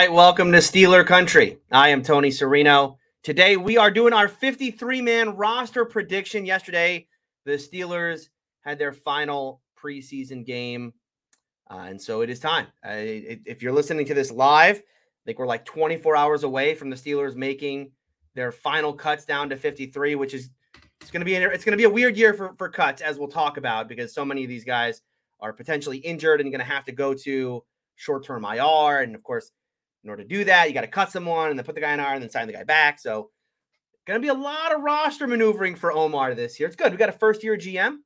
Right, welcome to Steeler Country. I am Tony Serino. Today we are doing our 53 man roster prediction. Yesterday, the Steelers had their final preseason game. Uh, and so it is time. Uh, if you're listening to this live, I think we're like 24 hours away from the Steelers making their final cuts down to 53, which is it's going to be it's going to be a weird year for for cuts as we'll talk about because so many of these guys are potentially injured and going to have to go to short term IR. And of course, in order to do that, you got to cut someone and then put the guy in IR and then sign the guy back. So, going to be a lot of roster maneuvering for Omar this year. It's good. We got a first year GM.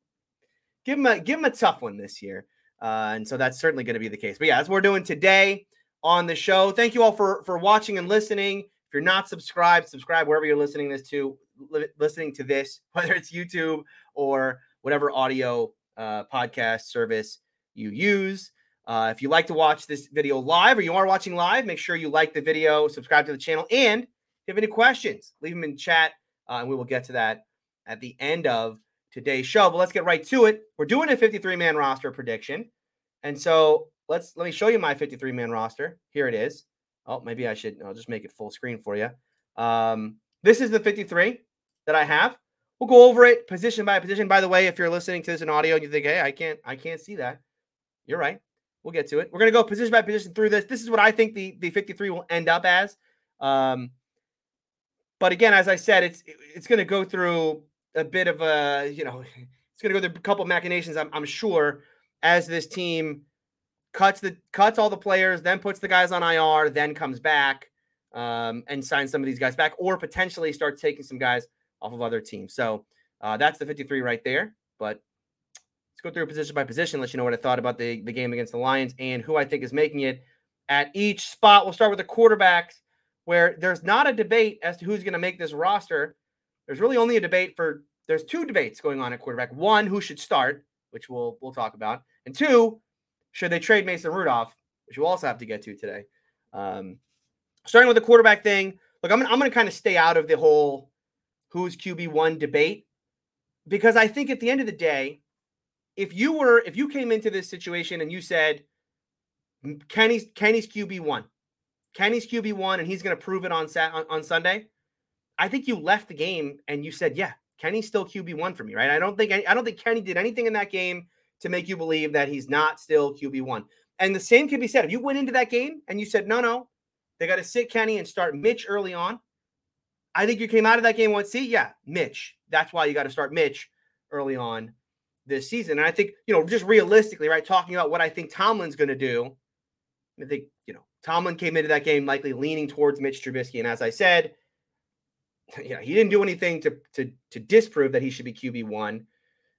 Give him a give him a tough one this year. Uh, and so that's certainly going to be the case. But yeah, that's what we're doing today on the show. Thank you all for for watching and listening. If you're not subscribed, subscribe wherever you're listening this to li- listening to this, whether it's YouTube or whatever audio uh, podcast service you use. Uh, if you like to watch this video live or you are watching live, make sure you like the video, subscribe to the channel, and if you have any questions, leave them in chat, uh, and we will get to that at the end of today's show. But let's get right to it. We're doing a 53 man roster prediction, and so let's let me show you my 53 man roster. Here it is. Oh, maybe I should. I'll just make it full screen for you. Um, this is the 53 that I have. We'll go over it position by position. By the way, if you're listening to this in audio and you think, "Hey, I can't, I can't see that," you're right. We'll get to it. We're going to go position by position through this. This is what I think the, the 53 will end up as. Um, but again, as I said, it's it's going to go through a bit of a, you know, it's going to go through a couple machinations, I'm, I'm sure, as this team cuts the cuts all the players, then puts the guys on IR, then comes back um, and signs some of these guys back, or potentially starts taking some guys off of other teams. So uh, that's the 53 right there. But go through position by position, let you know what I thought about the, the game against the Lions and who I think is making it at each spot. We'll start with the quarterbacks, where there's not a debate as to who's going to make this roster. There's really only a debate for there's two debates going on at quarterback. One, who should start, which we'll we'll talk about, and two, should they trade Mason Rudolph, which we'll also have to get to today. Um, starting with the quarterback thing, look, I'm I'm going to kind of stay out of the whole who's QB one debate because I think at the end of the day, if you were if you came into this situation and you said Kenny's Kenny's QB one, Kenny's QB one, and he's going to prove it on Sat on, on Sunday, I think you left the game and you said, yeah, Kenny's still QB one for me, right? I don't think I don't think Kenny did anything in that game to make you believe that he's not still QB one. And the same can be said if you went into that game and you said, no, no, they got to sit Kenny and start Mitch early on. I think you came out of that game went, see, yeah, Mitch. That's why you got to start Mitch early on this season. And I think, you know, just realistically, right, talking about what I think Tomlin's going to do, I think, you know, Tomlin came into that game likely leaning towards Mitch Trubisky. And as I said, you know, he didn't do anything to, to, to disprove that he should be QB1.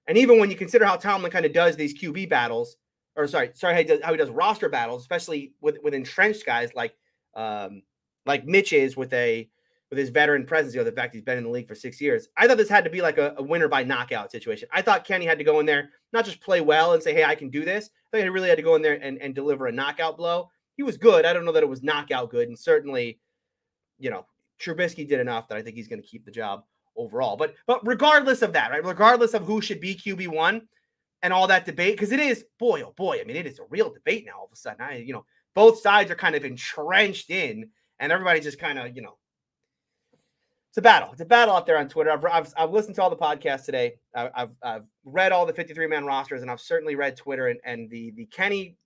And even when you consider how Tomlin kind of does these QB battles, or sorry, sorry, how he does, how he does roster battles, especially with, with entrenched guys like, um, like Mitch is with a with his veteran presence, you know, the fact he's been in the league for six years. I thought this had to be like a, a, winner by knockout situation. I thought Kenny had to go in there, not just play well and say, hey, I can do this. I think he really had to go in there and, and deliver a knockout blow. He was good. I don't know that it was knockout good. And certainly, you know, Trubisky did enough that I think he's going to keep the job overall. But but regardless of that, right? Regardless of who should be QB1 and all that debate, because it is, boy, oh boy, I mean, it is a real debate now all of a sudden. I, you know, both sides are kind of entrenched in, and everybody just kind of, you know, it's a battle. It's a battle out there on Twitter. I've, I've, I've listened to all the podcasts today. I, I've, I've read all the 53 man rosters, and I've certainly read Twitter. And, and the the Kenny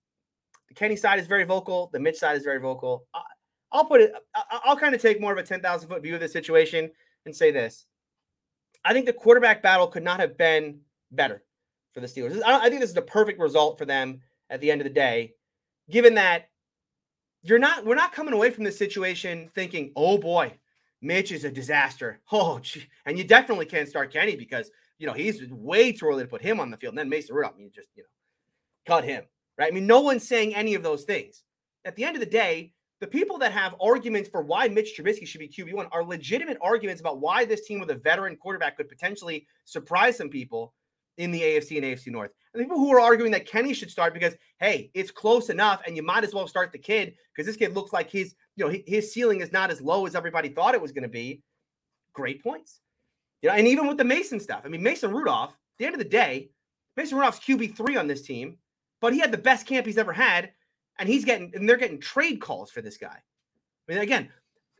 the Kenny side is very vocal. The Mitch side is very vocal. I, I'll put it. I'll kind of take more of a 10,000 foot view of the situation and say this. I think the quarterback battle could not have been better for the Steelers. I, I think this is the perfect result for them at the end of the day, given that you're not. We're not coming away from this situation thinking, "Oh boy, Mitch is a disaster. Oh, gee. and you definitely can't start Kenny because you know he's way too early to put him on the field. And then Mason Rudolph, you just you know cut him, right? I mean, no one's saying any of those things. At the end of the day, the people that have arguments for why Mitch Trubisky should be QB one are legitimate arguments about why this team with a veteran quarterback could potentially surprise some people in the AFC and AFC North. And people who are arguing that Kenny should start because hey, it's close enough, and you might as well start the kid because this kid looks like he's you know his ceiling is not as low as everybody thought it was going to be. Great points. You know, and even with the Mason stuff, I mean Mason Rudolph. At the end of the day, Mason Rudolph's QB three on this team, but he had the best camp he's ever had. and he's getting and they're getting trade calls for this guy. I mean, again,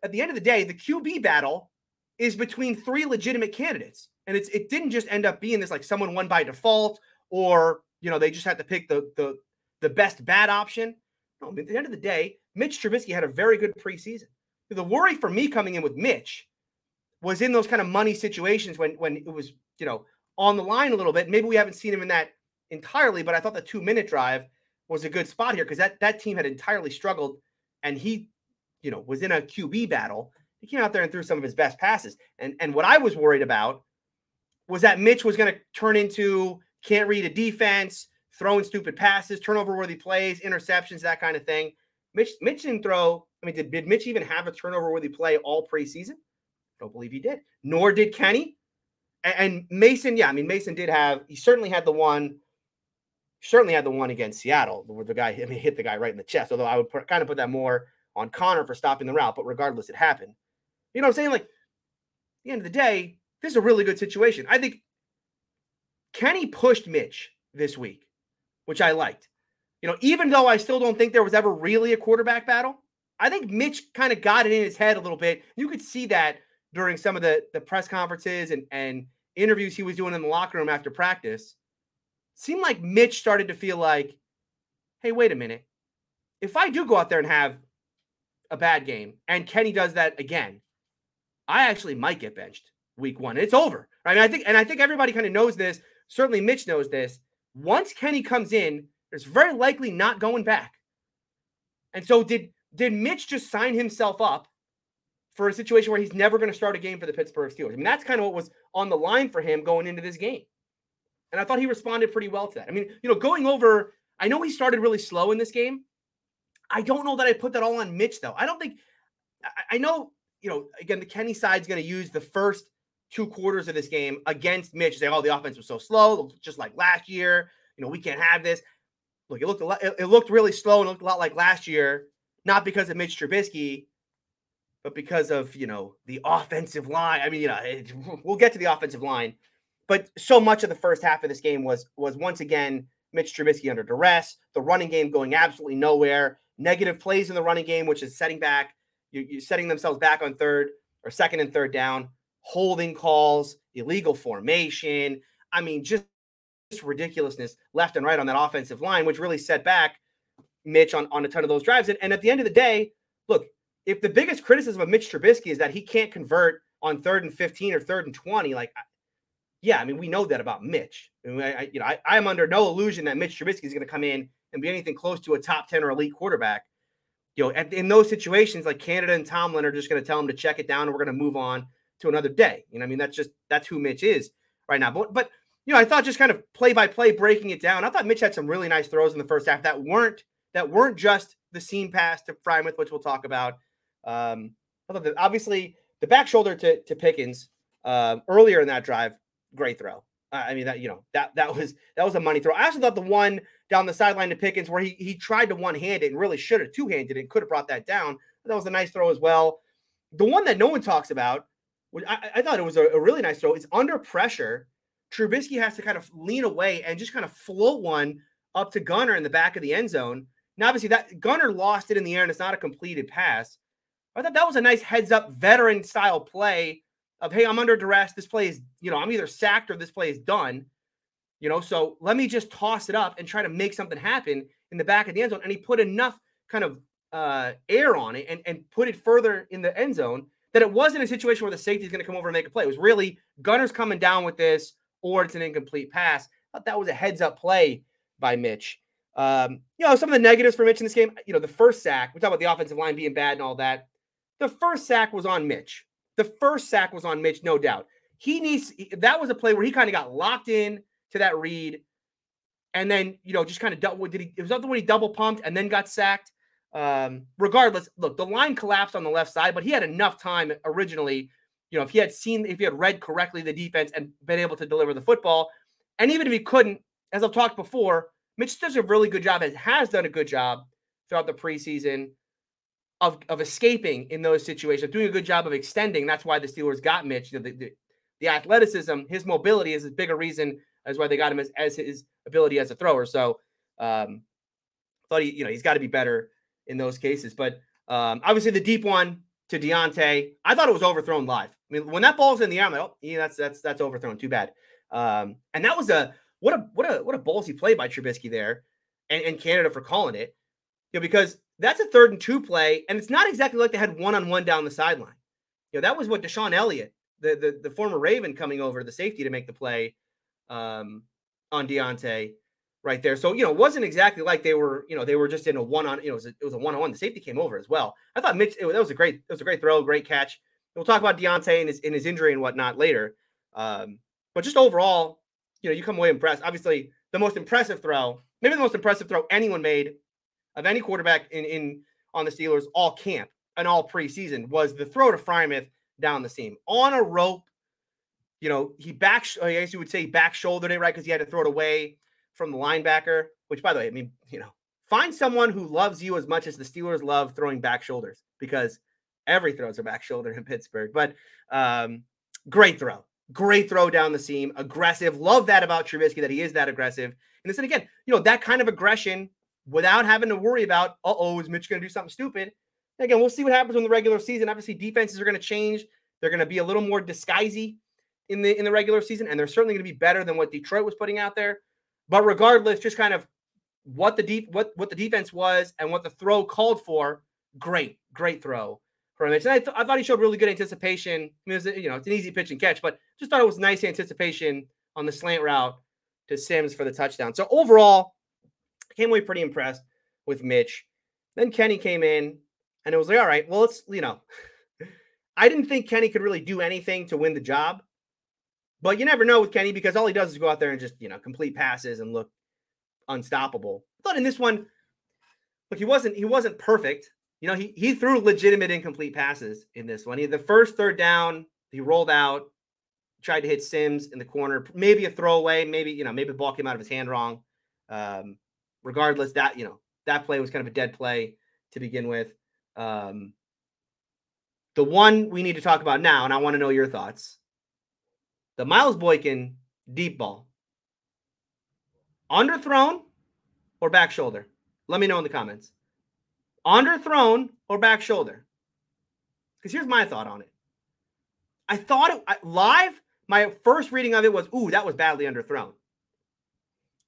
at the end of the day, the QB battle is between three legitimate candidates, and it's it didn't just end up being this like someone won by default or you know they just had to pick the the the best bad option. No, at the end of the day, Mitch Trubisky had a very good preseason. The worry for me coming in with Mitch was in those kind of money situations when when it was you know on the line a little bit. Maybe we haven't seen him in that entirely, but I thought the two minute drive was a good spot here because that that team had entirely struggled, and he, you know, was in a QB battle. He came out there and threw some of his best passes. And and what I was worried about was that Mitch was going to turn into can't read a defense, throwing stupid passes, turnover worthy plays, interceptions, that kind of thing. Mitch Mitch didn't throw. I mean, did, did Mitch even have a turnover worthy play all preseason? Don't believe he did. Nor did Kenny. And, and Mason, yeah, I mean, Mason did have, he certainly had the one, certainly had the one against Seattle where the guy I mean, hit the guy right in the chest. Although I would put, kind of put that more on Connor for stopping the route, but regardless, it happened. You know what I'm saying? Like, the end of the day, this is a really good situation. I think Kenny pushed Mitch this week, which I liked. You know, even though I still don't think there was ever really a quarterback battle, I think Mitch kind of got it in his head a little bit. You could see that during some of the, the press conferences and, and interviews he was doing in the locker room after practice. Seemed like Mitch started to feel like, hey, wait a minute. If I do go out there and have a bad game and Kenny does that again, I actually might get benched week one. It's over. Right? I, mean, I think, and I think everybody kind of knows this. Certainly Mitch knows this. Once Kenny comes in, there's very likely not going back. And so did did Mitch just sign himself up for a situation where he's never going to start a game for the Pittsburgh Steelers? I mean, that's kind of what was on the line for him going into this game. And I thought he responded pretty well to that. I mean, you know, going over, I know he started really slow in this game. I don't know that I put that all on Mitch, though. I don't think, I, I know, you know, again, the Kenny side's going to use the first two quarters of this game against Mitch, say, oh, the offense was so slow, just like last year. You know, we can't have this. Look, it looked a lot, it looked really slow and looked a lot like last year, not because of Mitch Trubisky, but because of you know the offensive line. I mean, you know, it, we'll get to the offensive line, but so much of the first half of this game was was once again Mitch Trubisky under duress, the running game going absolutely nowhere, negative plays in the running game, which is setting back, you, you setting themselves back on third or second and third down, holding calls, illegal formation. I mean, just ridiculousness left and right on that offensive line, which really set back Mitch on, on a ton of those drives. And, and at the end of the day, look, if the biggest criticism of Mitch Trubisky is that he can't convert on third and 15 or third and 20, like, yeah, I mean, we know that about Mitch. I, mean, I you know, I, am under no illusion that Mitch Trubisky is going to come in and be anything close to a top 10 or elite quarterback. You know, at, in those situations, like Canada and Tomlin are just going to tell him to check it down and we're going to move on to another day. You know, I mean, that's just that's who Mitch is right now. But but you know, I thought just kind of play by play breaking it down. I thought Mitch had some really nice throws in the first half that weren't that weren't just the seam pass to Freiermuth, which we'll talk about. Um, I thought that obviously the back shoulder to to Pickens uh, earlier in that drive, great throw. I mean that you know that that was that was a money throw. I also thought the one down the sideline to Pickens where he he tried to one hand it and really should have two handed it, could have brought that down. That was a nice throw as well. The one that no one talks about, I, I thought it was a, a really nice throw. It's under pressure Trubisky has to kind of lean away and just kind of float one up to Gunner in the back of the end zone. Now, obviously, that Gunner lost it in the air and it's not a completed pass. I thought that was a nice heads up veteran style play of, hey, I'm under duress. This play is, you know, I'm either sacked or this play is done. You know, so let me just toss it up and try to make something happen in the back of the end zone. And he put enough kind of uh, air on it and, and put it further in the end zone that it wasn't a situation where the safety is going to come over and make a play. It was really Gunner's coming down with this or it's an incomplete pass. I thought that was a heads up play by Mitch. Um, you know, some of the negatives for Mitch in this game, you know, the first sack, we talk about the offensive line being bad and all that. The first sack was on Mitch. The first sack was on Mitch, no doubt. He needs that was a play where he kind of got locked in to that read. And then, you know, just kind of double did he it was not the way he double pumped and then got sacked. Um, regardless, look, the line collapsed on the left side, but he had enough time originally you know, if he had seen, if he had read correctly the defense and been able to deliver the football, and even if he couldn't, as I've talked before, Mitch does a really good job, has, has done a good job throughout the preseason of, of escaping in those situations, doing a good job of extending. That's why the Steelers got Mitch. You know, the, the, the, athleticism, his mobility is as big a reason as why they got him as, as his ability as a thrower. So, um, Thought he, you know, he's got to be better in those cases. But um, obviously, the deep one to Diontae, I thought it was overthrown live. I mean, when that ball's in the air, I'm like, oh, yeah, that's that's that's overthrown. Too bad. Um, and that was a what a what a what a ballsy play by Trubisky there, and, and Canada for calling it. You know, because that's a third and two play, and it's not exactly like they had one on one down the sideline. You know, that was what DeShon Elliott, the, the the former Raven, coming over the safety to make the play um, on Diontae right there. So you know, it wasn't exactly like they were, you know, they were just in a one on. You know, it was a, it was a one on one. The safety came over as well. I thought Mitch. It, that was a great. It was a great throw, great catch. We'll talk about Diontae and his in his injury and whatnot later. Um, but just overall, you know, you come away impressed. Obviously, the most impressive throw, maybe the most impressive throw anyone made of any quarterback in in on the Steelers all camp and all preseason was the throw to Freiermuth down the seam on a rope. You know, he back. I guess you would say back shouldered it right because he had to throw it away from the linebacker, which by the way, I mean, you know, find someone who loves you as much as the Steelers love throwing back shoulders because every throw is a back shoulder in Pittsburgh. But um, great throw. Great throw down the seam, aggressive. Love that about Trubisky that he is that aggressive. And this, and again, you know, that kind of aggression without having to worry about, uh oh, is Mitch going to do something stupid? And again, we'll see what happens in the regular season. Obviously, defenses are going to change. They're going to be a little more disguisey in the in the regular season, and they're certainly going to be better than what Detroit was putting out there. But regardless, just kind of what the deep what what the defense was and what the throw called for. Great, great throw for Mitch. And I, th- I thought he showed really good anticipation. I mean, was, you know, it's an easy pitch and catch, but just thought it was nice anticipation on the slant route to Sims for the touchdown. So overall, came away pretty impressed with Mitch. Then Kenny came in, and it was like, all right, well, let's you know. I didn't think Kenny could really do anything to win the job. But you never know with Kenny because all he does is go out there and just, you know, complete passes and look unstoppable. Thought in this one, look, he wasn't he wasn't perfect. You know, he he threw legitimate incomplete passes in this one. He the first third down, he rolled out, tried to hit Sims in the corner, maybe a throwaway, maybe, you know, maybe the ball came out of his hand wrong. Um, regardless, that, you know, that play was kind of a dead play to begin with. Um, the one we need to talk about now, and I want to know your thoughts the Miles Boykin deep ball. Underthrown or back shoulder? Let me know in the comments. Underthrown or back shoulder? Because here's my thought on it. I thought it live, my first reading of it was, ooh, that was badly underthrown.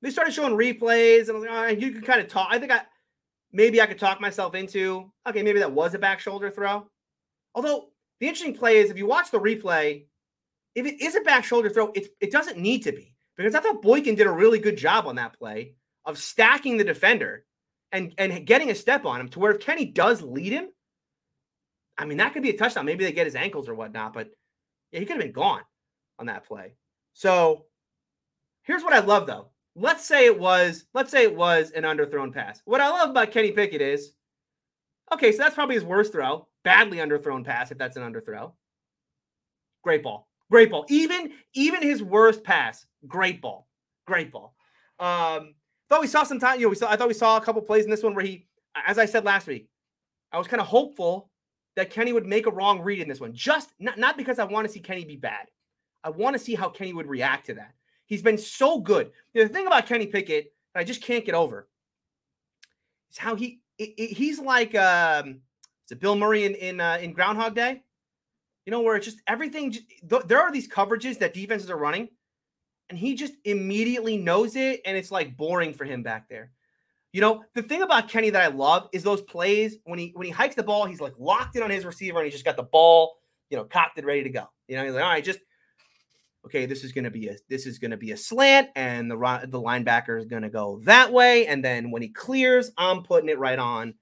They started showing replays, and I was like, oh, you can kind of talk. I think I maybe I could talk myself into, okay, maybe that was a back shoulder throw. Although the interesting play is if you watch the replay, if it is a back shoulder throw, it, it doesn't need to be because I thought Boykin did a really good job on that play of stacking the defender and, and getting a step on him to where if Kenny does lead him, I mean, that could be a touchdown. Maybe they get his ankles or whatnot, but yeah, he could have been gone on that play. So here's what I love though. Let's say it was, let's say it was an underthrown pass. What I love about Kenny Pickett is, okay, so that's probably his worst throw, badly underthrown pass if that's an underthrow. Great ball. Great ball. Even even his worst pass, great ball. Great ball. Um, thought we saw some time. You know, we saw. I thought we saw a couple plays in this one where he, as I said last week, I was kind of hopeful that Kenny would make a wrong read in this one. Just not not because I want to see Kenny be bad. I want to see how Kenny would react to that. He's been so good. You know, the thing about Kenny Pickett that I just can't get over is how he it, it, he's like um, is it Bill Murray in in uh, in Groundhog Day? You know, where it's just everything. Just, there are these coverages that defenses are running, and he just immediately knows it, and it's like boring for him back there. You know, the thing about Kenny that I love is those plays when he when he hikes the ball, he's like locked in on his receiver, and he just got the ball, you know, cocked and ready to go. You know, he's like, all right, just okay, this is going to be a this is going to be a slant, and the the linebacker is going to go that way, and then when he clears, I'm putting it right on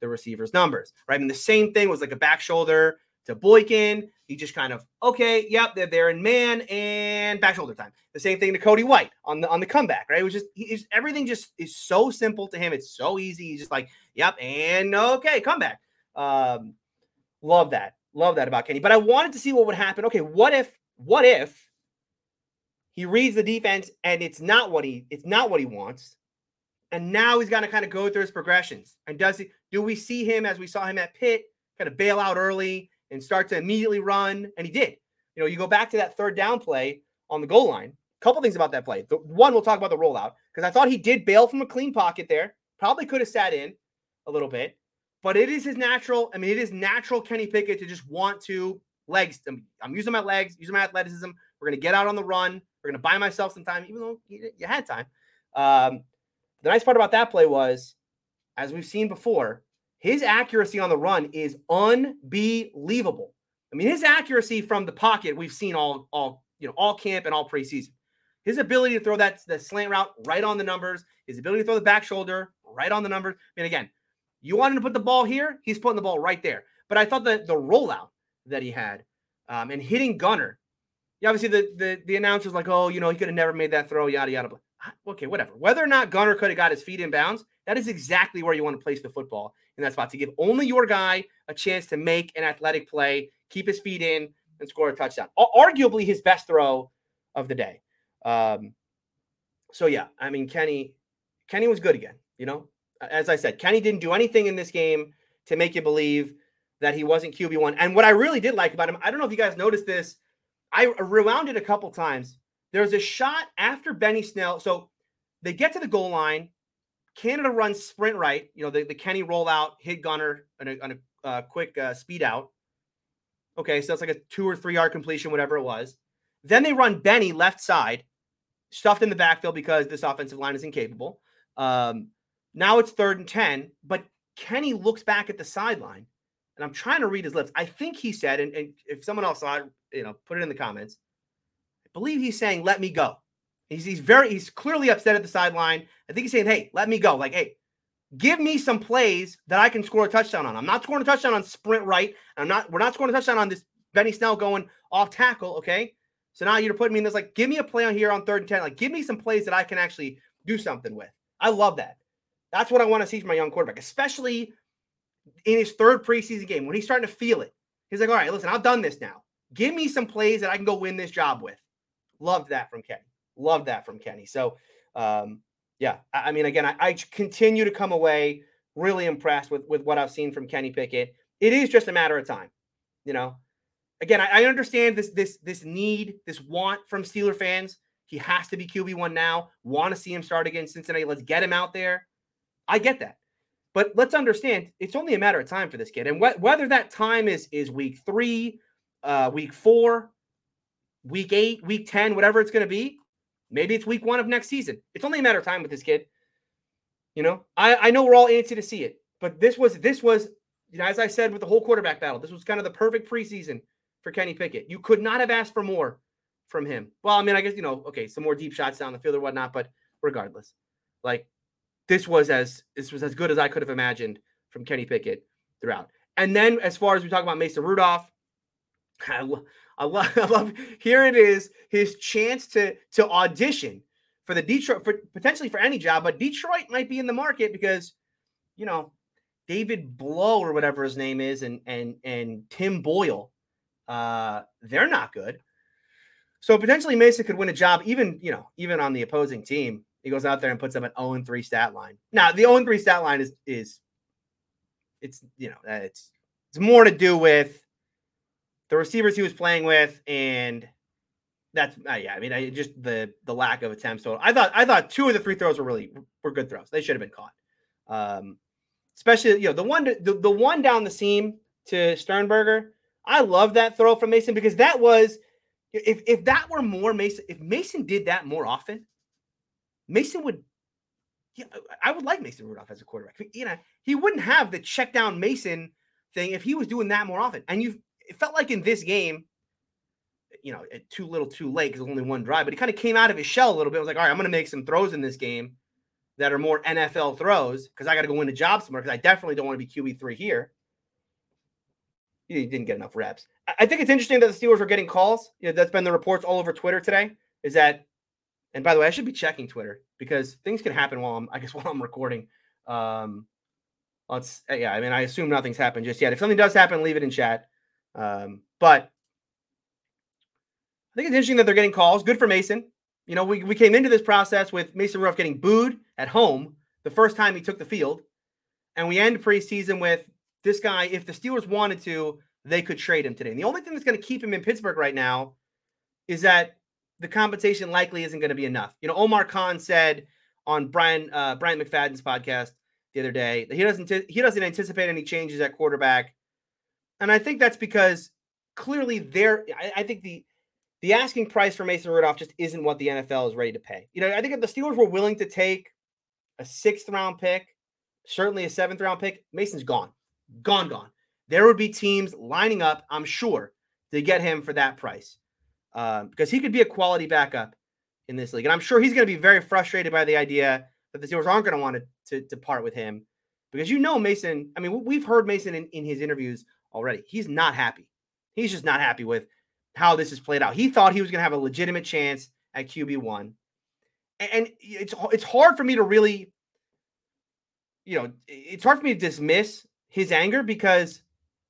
the receiver's numbers. Right, I mean, the same thing was like a back shoulder to Boykin. He just kind of okay, yep, they're there in man and back shoulder time. The same thing to Cody White on the on the comeback, right? It was just everything just is so simple to him. It's so easy. He's just like, yep, and okay, comeback. Um, love that, love that about Kenny. But I wanted to see what would happen. Okay, what if what if he reads the defense and it's not what he it's not what he wants, and now he's got to kind of go through his progressions. And does he? Do we see him as we saw him at Pitt, kind of bail out early? And start to immediately run. And he did. You know, you go back to that third down play on the goal line. A couple things about that play. The one, we'll talk about the rollout because I thought he did bail from a clean pocket there, Probably could have sat in a little bit, but it is his natural. I mean, it is natural Kenny Pickett to just want to legs. I'm using my legs, using my athleticism. We're going to get out on the run. We're going to buy myself some time, even though you, you had time. Um, the nice part about that play was, as we've seen before, his accuracy on the run is unbelievable. I mean, his accuracy from the pocket we've seen all all you know all camp and all preseason. His ability to throw that the slant route right on the numbers, his ability to throw the back shoulder right on the numbers. I mean, again, you want him to put the ball here, he's putting the ball right there. But I thought that the rollout that he had um, and hitting Gunner, yeah, obviously the the the announcer's like, oh, you know, he could have never made that throw, yada yada. But Okay, whatever. Whether or not Gunner could have got his feet in bounds, that is exactly where you want to place the football in that spot to give only your guy a chance to make an athletic play, keep his feet in, and score a touchdown. Arguably his best throw of the day. Um, so yeah, I mean Kenny, Kenny was good again. You know, as I said, Kenny didn't do anything in this game to make you believe that he wasn't QB one. And what I really did like about him, I don't know if you guys noticed this. I rewound it a couple times. There's a shot after Benny Snell. So they get to the goal line. Canada runs sprint right. You know, the, the Kenny rollout, hit Gunner on a, on a uh, quick uh, speed out. Okay, so it's like a two or three yard completion, whatever it was. Then they run Benny left side, stuffed in the backfield because this offensive line is incapable. Um, now it's third and 10, but Kenny looks back at the sideline, and I'm trying to read his lips. I think he said, and, and if someone else saw it, you know, put it in the comments. I believe he's saying, let me go. He's, he's very, he's clearly upset at the sideline. I think he's saying, hey, let me go. Like, hey, give me some plays that I can score a touchdown on. I'm not scoring a touchdown on sprint right. I'm not, we're not scoring a touchdown on this Benny Snell going off tackle. Okay. So now you're putting me in this, like, give me a play on here on third and 10. Like, give me some plays that I can actually do something with. I love that. That's what I want to see from my young quarterback, especially in his third preseason game when he's starting to feel it. He's like, all right, listen, I've done this now. Give me some plays that I can go win this job with. Loved that from Kenny. Loved that from Kenny. So, um, yeah, I, mean, again, I, I, continue to come away really impressed with with what I've seen from Kenny Pickett. It is just a matter of time, you know. Again, I, I understand this this this need, this want from Steeler fans. He has to be QB one now. Want to see him start against Cincinnati? Let's get him out there. I get that. But let's understand it's only a matter of time for this kid. And wh- whether that time is is week three, uh, week four, week eight, week 10, whatever it's going to be, maybe it's week one of next season. It's only a matter of time with this kid. You know, I, I know we're all antsy to see it, but this was this was, you know, as I said with the whole quarterback battle, this was kind of the perfect preseason for Kenny Pickett. You could not have asked for more from him. Well, I mean, I guess, you know, okay, some more deep shots down the field or whatnot, but regardless, like this was as this was as good as I could have imagined from Kenny Pickett throughout. And then as far as we talk about Mason Rudolph, I, I, love, I love here it is his chance to to audition for the Detroit for potentially for any job, but Detroit might be in the market because you know David Blough or whatever his name is and and and Tim Boyle, uh, they're not good. So potentially Mason could win a job even you know even on the opposing team. He goes out there and puts up an 0 3 stat line. Now, the 0 3 stat line is is it's you know, it's it's more to do with the receivers he was playing with and that's uh, yeah, I mean, I just the the lack of attempts. So I thought I thought two of the three throws were really were good throws. They should have been caught. Um, especially you know the one the, the one down the seam to Sternberger. I love that throw from Mason because that was if if that were more Mason if Mason did that more often, Mason would, yeah, I would like Mason Rudolph as a quarterback. You know, he wouldn't have the check down Mason thing if he was doing that more often. And you, it felt like in this game, you know, too little, too late because only one drive. But he kind of came out of his shell a little bit. I was like, all right, I'm going to make some throws in this game that are more NFL throws because I got to go win a job somewhere because I definitely don't want to be QB three here. He didn't get enough reps. I think it's interesting that the Steelers are getting calls. You know, that's been the reports all over Twitter today. Is that and by the way, I should be checking Twitter because things can happen while I'm, I guess, while I'm recording. Um, let's, yeah, I mean, I assume nothing's happened just yet. If something does happen, leave it in chat. Um, but I think it's interesting that they're getting calls. Good for Mason. You know, we, we came into this process with Mason Rudolph getting booed at home the first time he took the field. And we end preseason with this guy, if the Steelers wanted to, they could trade him today. And the only thing that's going to keep him in Pittsburgh right now is that the compensation likely isn't going to be enough. You know, Omar Khan said on Brian uh, Brian McFadden's podcast the other day that he doesn't he doesn't anticipate any changes at quarterback, and I think that's because clearly there. I, I think the the asking price for Mason Rudolph just isn't what the NFL is ready to pay. You know, I think if the Steelers were willing to take a sixth round pick, certainly a seventh round pick, Mason's gone, gone, gone. There would be teams lining up, I'm sure, to get him for that price uh, because he could be a quality backup in this league. And I'm sure he's going to be very frustrated by the idea that the Steelers aren't going to want to, to part with him because you know Mason. I mean, we've heard Mason in, in his interviews already. He's not happy. He's just not happy with how this has played out. He thought he was going to have a legitimate chance at QB one, and it's it's hard for me to really, you know, it's hard for me to dismiss his anger because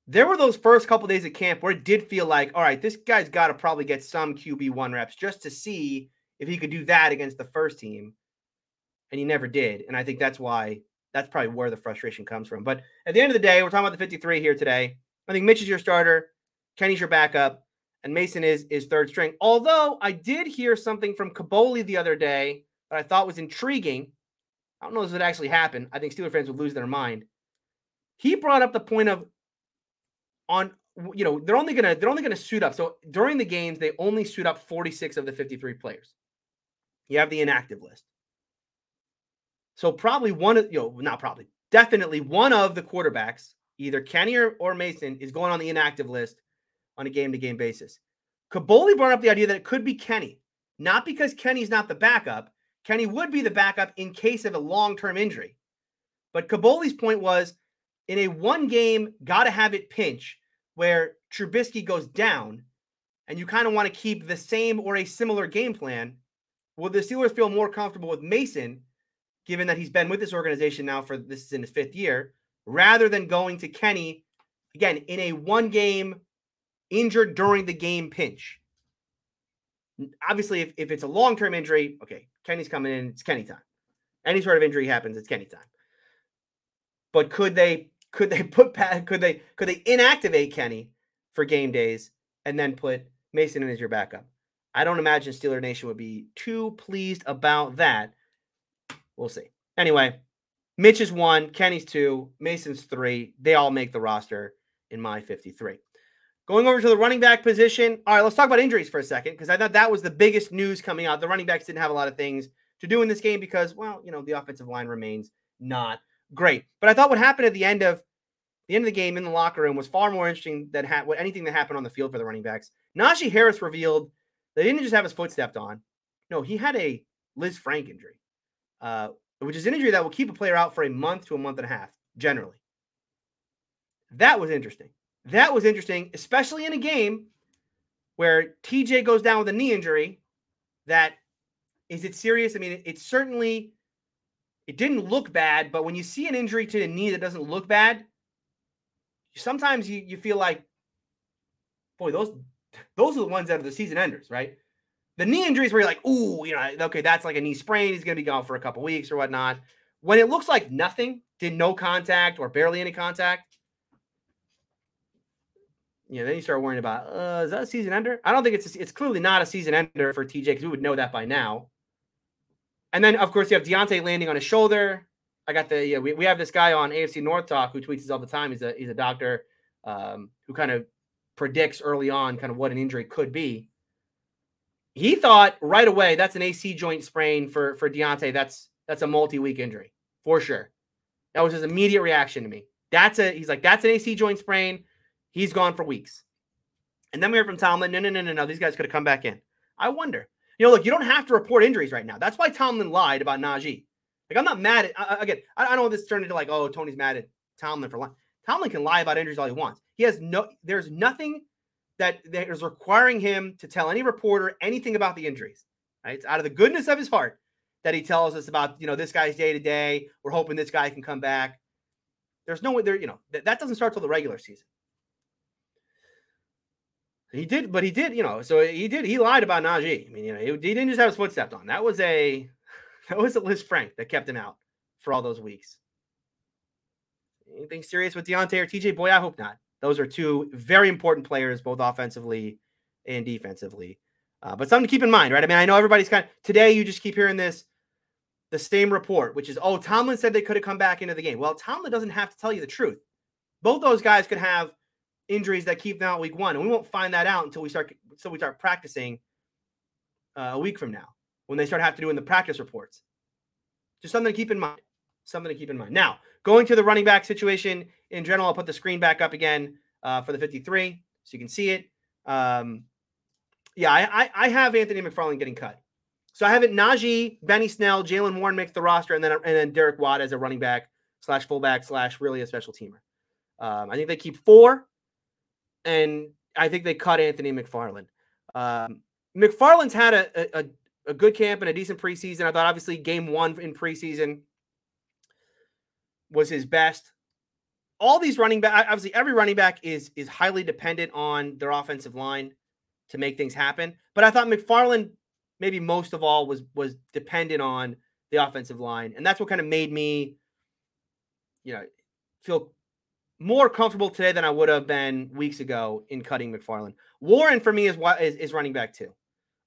there were those first couple of days at camp where it did feel like, all right, this guy's got to probably get some QB one reps just to see if he could do that against the first team, and he never did. And I think that's why that's probably where the frustration comes from. But at the end of the day, we're talking about the 53 here today. I think Mitch is your starter, Kenny's your backup and Mason is is third string. Although I did hear something from Kaboly the other day that I thought was intriguing. I don't know if it actually happened. I think Steeler fans would lose their mind. He brought up the point of on you know they're only gonna they're only gonna suit up. So during the games they only suit up 46 of the 53 players. You have the inactive list. So probably one of you know not probably definitely one of the quarterbacks, either Kenny or, or Mason, is going on the inactive list on a game to game basis. Kaboly brought up the idea that it could be Kenny, not because Kenny's not the backup. Kenny would be the backup in case of a long term injury. But Kaboly's point was in a one game, got to have it pinch where Trubisky goes down and you kind of want to keep the same or a similar game plan. Will the Steelers feel more comfortable with Mason, given that he's been with this organization now for this is in his fifth year, rather than going to Kenny again in a one game injured during the game pinch. Obviously, if, if it's a long term injury, okay, Kenny's coming in, it's Kenny time. Any sort of injury happens, it's Kenny time. But could they could they put could they could they inactivate Kenny for game days and then put Mason in as your backup? I don't imagine Steeler Nation would be too pleased about that. We'll see. Anyway, Mitch is one, Kenny's two, Mason's three. They all make the roster in my 53. Going over to the running back position. All right, let's talk about injuries for a second because I thought that was the biggest news coming out. The running backs didn't have a lot of things to do in this game because, well, you know, the offensive line remains not great. But I thought what happened at the end of the end of the game in the locker room was far more interesting than ha- what anything that happened on the field for the running backs. Najee Harris revealed they didn't just have his foot stepped on. No, he had a Lisfranc injury, uh, which is an injury that will keep a player out for a month to a month and a half generally. That was interesting that was interesting, especially in a game where TJ goes down with a knee injury. That is it serious? I mean, it, it certainly it didn't look bad, but when you see an injury to the knee that doesn't look bad, sometimes you, you feel like, boy, those those are the ones that are the season enders, right? The knee injuries where you're like, ooh, you know, okay, that's like a knee sprain. He's gonna be gone for a couple weeks or whatnot. When it looks like nothing, did no contact or barely any contact, you know, then you start worrying about, uh, is that a season ender? I don't think it's a, it's clearly not a season ender for TJ because we would know that by now. And then of course you have Diontae landing on his shoulder. I got the yeah, we, we have this guy on AFC North Talk who tweets this all the time. He's a he's a doctor um, who kind of predicts early on kind of what an injury could be. He thought right away that's an AC joint sprain for for Diontae. That's that's a multi-week injury for sure. That was his immediate reaction to me. That's a he's like that's an AC joint sprain. He's gone for weeks. And then we heard from Tomlin, no, no, no, no, no. These guys could have come back in. I wonder. You know, look, you don't have to report injuries right now. That's why Tomlin lied about Najee. Like, I'm not mad at, uh, again, I, I don't want this turned into like, oh, Tony's mad at Tomlin for lying. Tomlin can lie about injuries all he wants. He has no, there's nothing that, that is requiring him to tell any reporter anything about the injuries. Right? It's out of the goodness of his heart that he tells us about, you know, this guy's day to day. We're hoping this guy can come back. There's no way there, you know, that, that doesn't start till the regular season. He did, but he did, you know. So he did. He lied about Najee. I mean, you know, he, he didn't just have his foot stepped on. That was a that was a frank that kept him out for all those weeks. Anything serious with Diontae or TJ? Boy, I hope not. Those are two very important players, both offensively and defensively. Uh, but something to keep in mind, right? I mean, I know everybody's kind of today. You just keep hearing this. the same report, which is, oh, Tomlin said they could have come back into the game. Well, Tomlin doesn't have to tell you the truth. Both those guys could have injuries that keep them out week one, and we won't find that out until we start until we start practicing uh, a week from now when they start having to do in the practice reports. Just something to keep in mind. Something to keep in mind. Now, going to the running back situation in general, I'll put the screen back up again uh, for the 53 so you can see it. Um, yeah, I, I, I have Anthony McFarland getting cut. So I have it Najee, Benny Snell, Jaylen Warren makes the roster, and then and then Derek Watt as a running back slash fullback slash really a special teamer. Um, I think they keep four, and I think they cut Anthony McFarland. Um, McFarland's had a, a, a good camp and a decent preseason. I thought obviously game one in preseason was his best. All these running back, obviously every running back is is highly dependent on their offensive line to make things happen. But I thought McFarland maybe most of all was was dependent on the offensive line, and that's what kind of made me, you know, feel more comfortable today than I would have been weeks ago in cutting McFarland. Warren for me is what is, is running back too.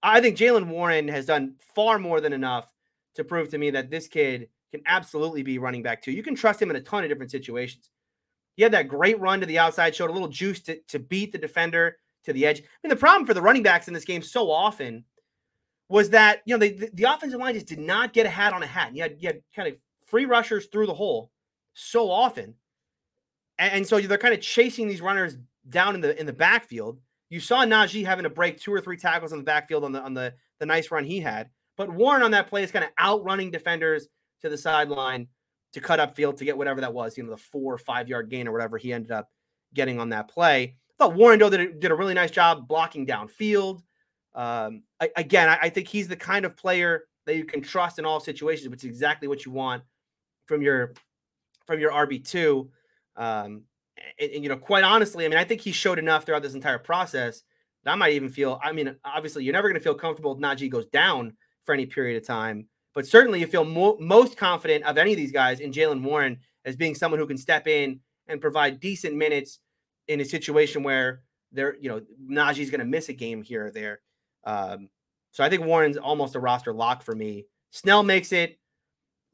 I think Jaylen Warren has done far more than enough to prove to me that this kid can absolutely be running back too. You can trust him in a ton of different situations. He had that great run to the outside, showed a little juice to, to beat the defender to the edge. I mean, the problem for the running backs in this game so often was that you know they, the, the offensive line just did not get a hat on a hat. You had you had kind of free rushers through the hole so often, and, and so they're kind of chasing these runners down in the in the backfield. You saw Najee having to break two or three tackles on the backfield on the on the the nice run he had, but Warren on that play is kind of outrunning defenders to the sideline to cut up field to get whatever that was, you know, the four or five yard gain or whatever he ended up getting on that play. I thought Warren Doe did, a really nice job blocking downfield. Um, I, again, I, I, think he's the kind of player that you can trust in all situations, which is exactly what you want from your from your RB two. Um, and, and, you know, quite honestly, I mean, I think he showed enough throughout this entire process that I might even feel. I mean, obviously, you're never going to feel comfortable if Najee goes down for any period of time, but certainly you feel mo- most confident of any of these guys in Jaylen Warren as being someone who can step in and provide decent minutes in a situation where they're, you know, Najee's going to miss a game here or there. Um, so I think Warren's almost a roster lock for me. Snell makes it.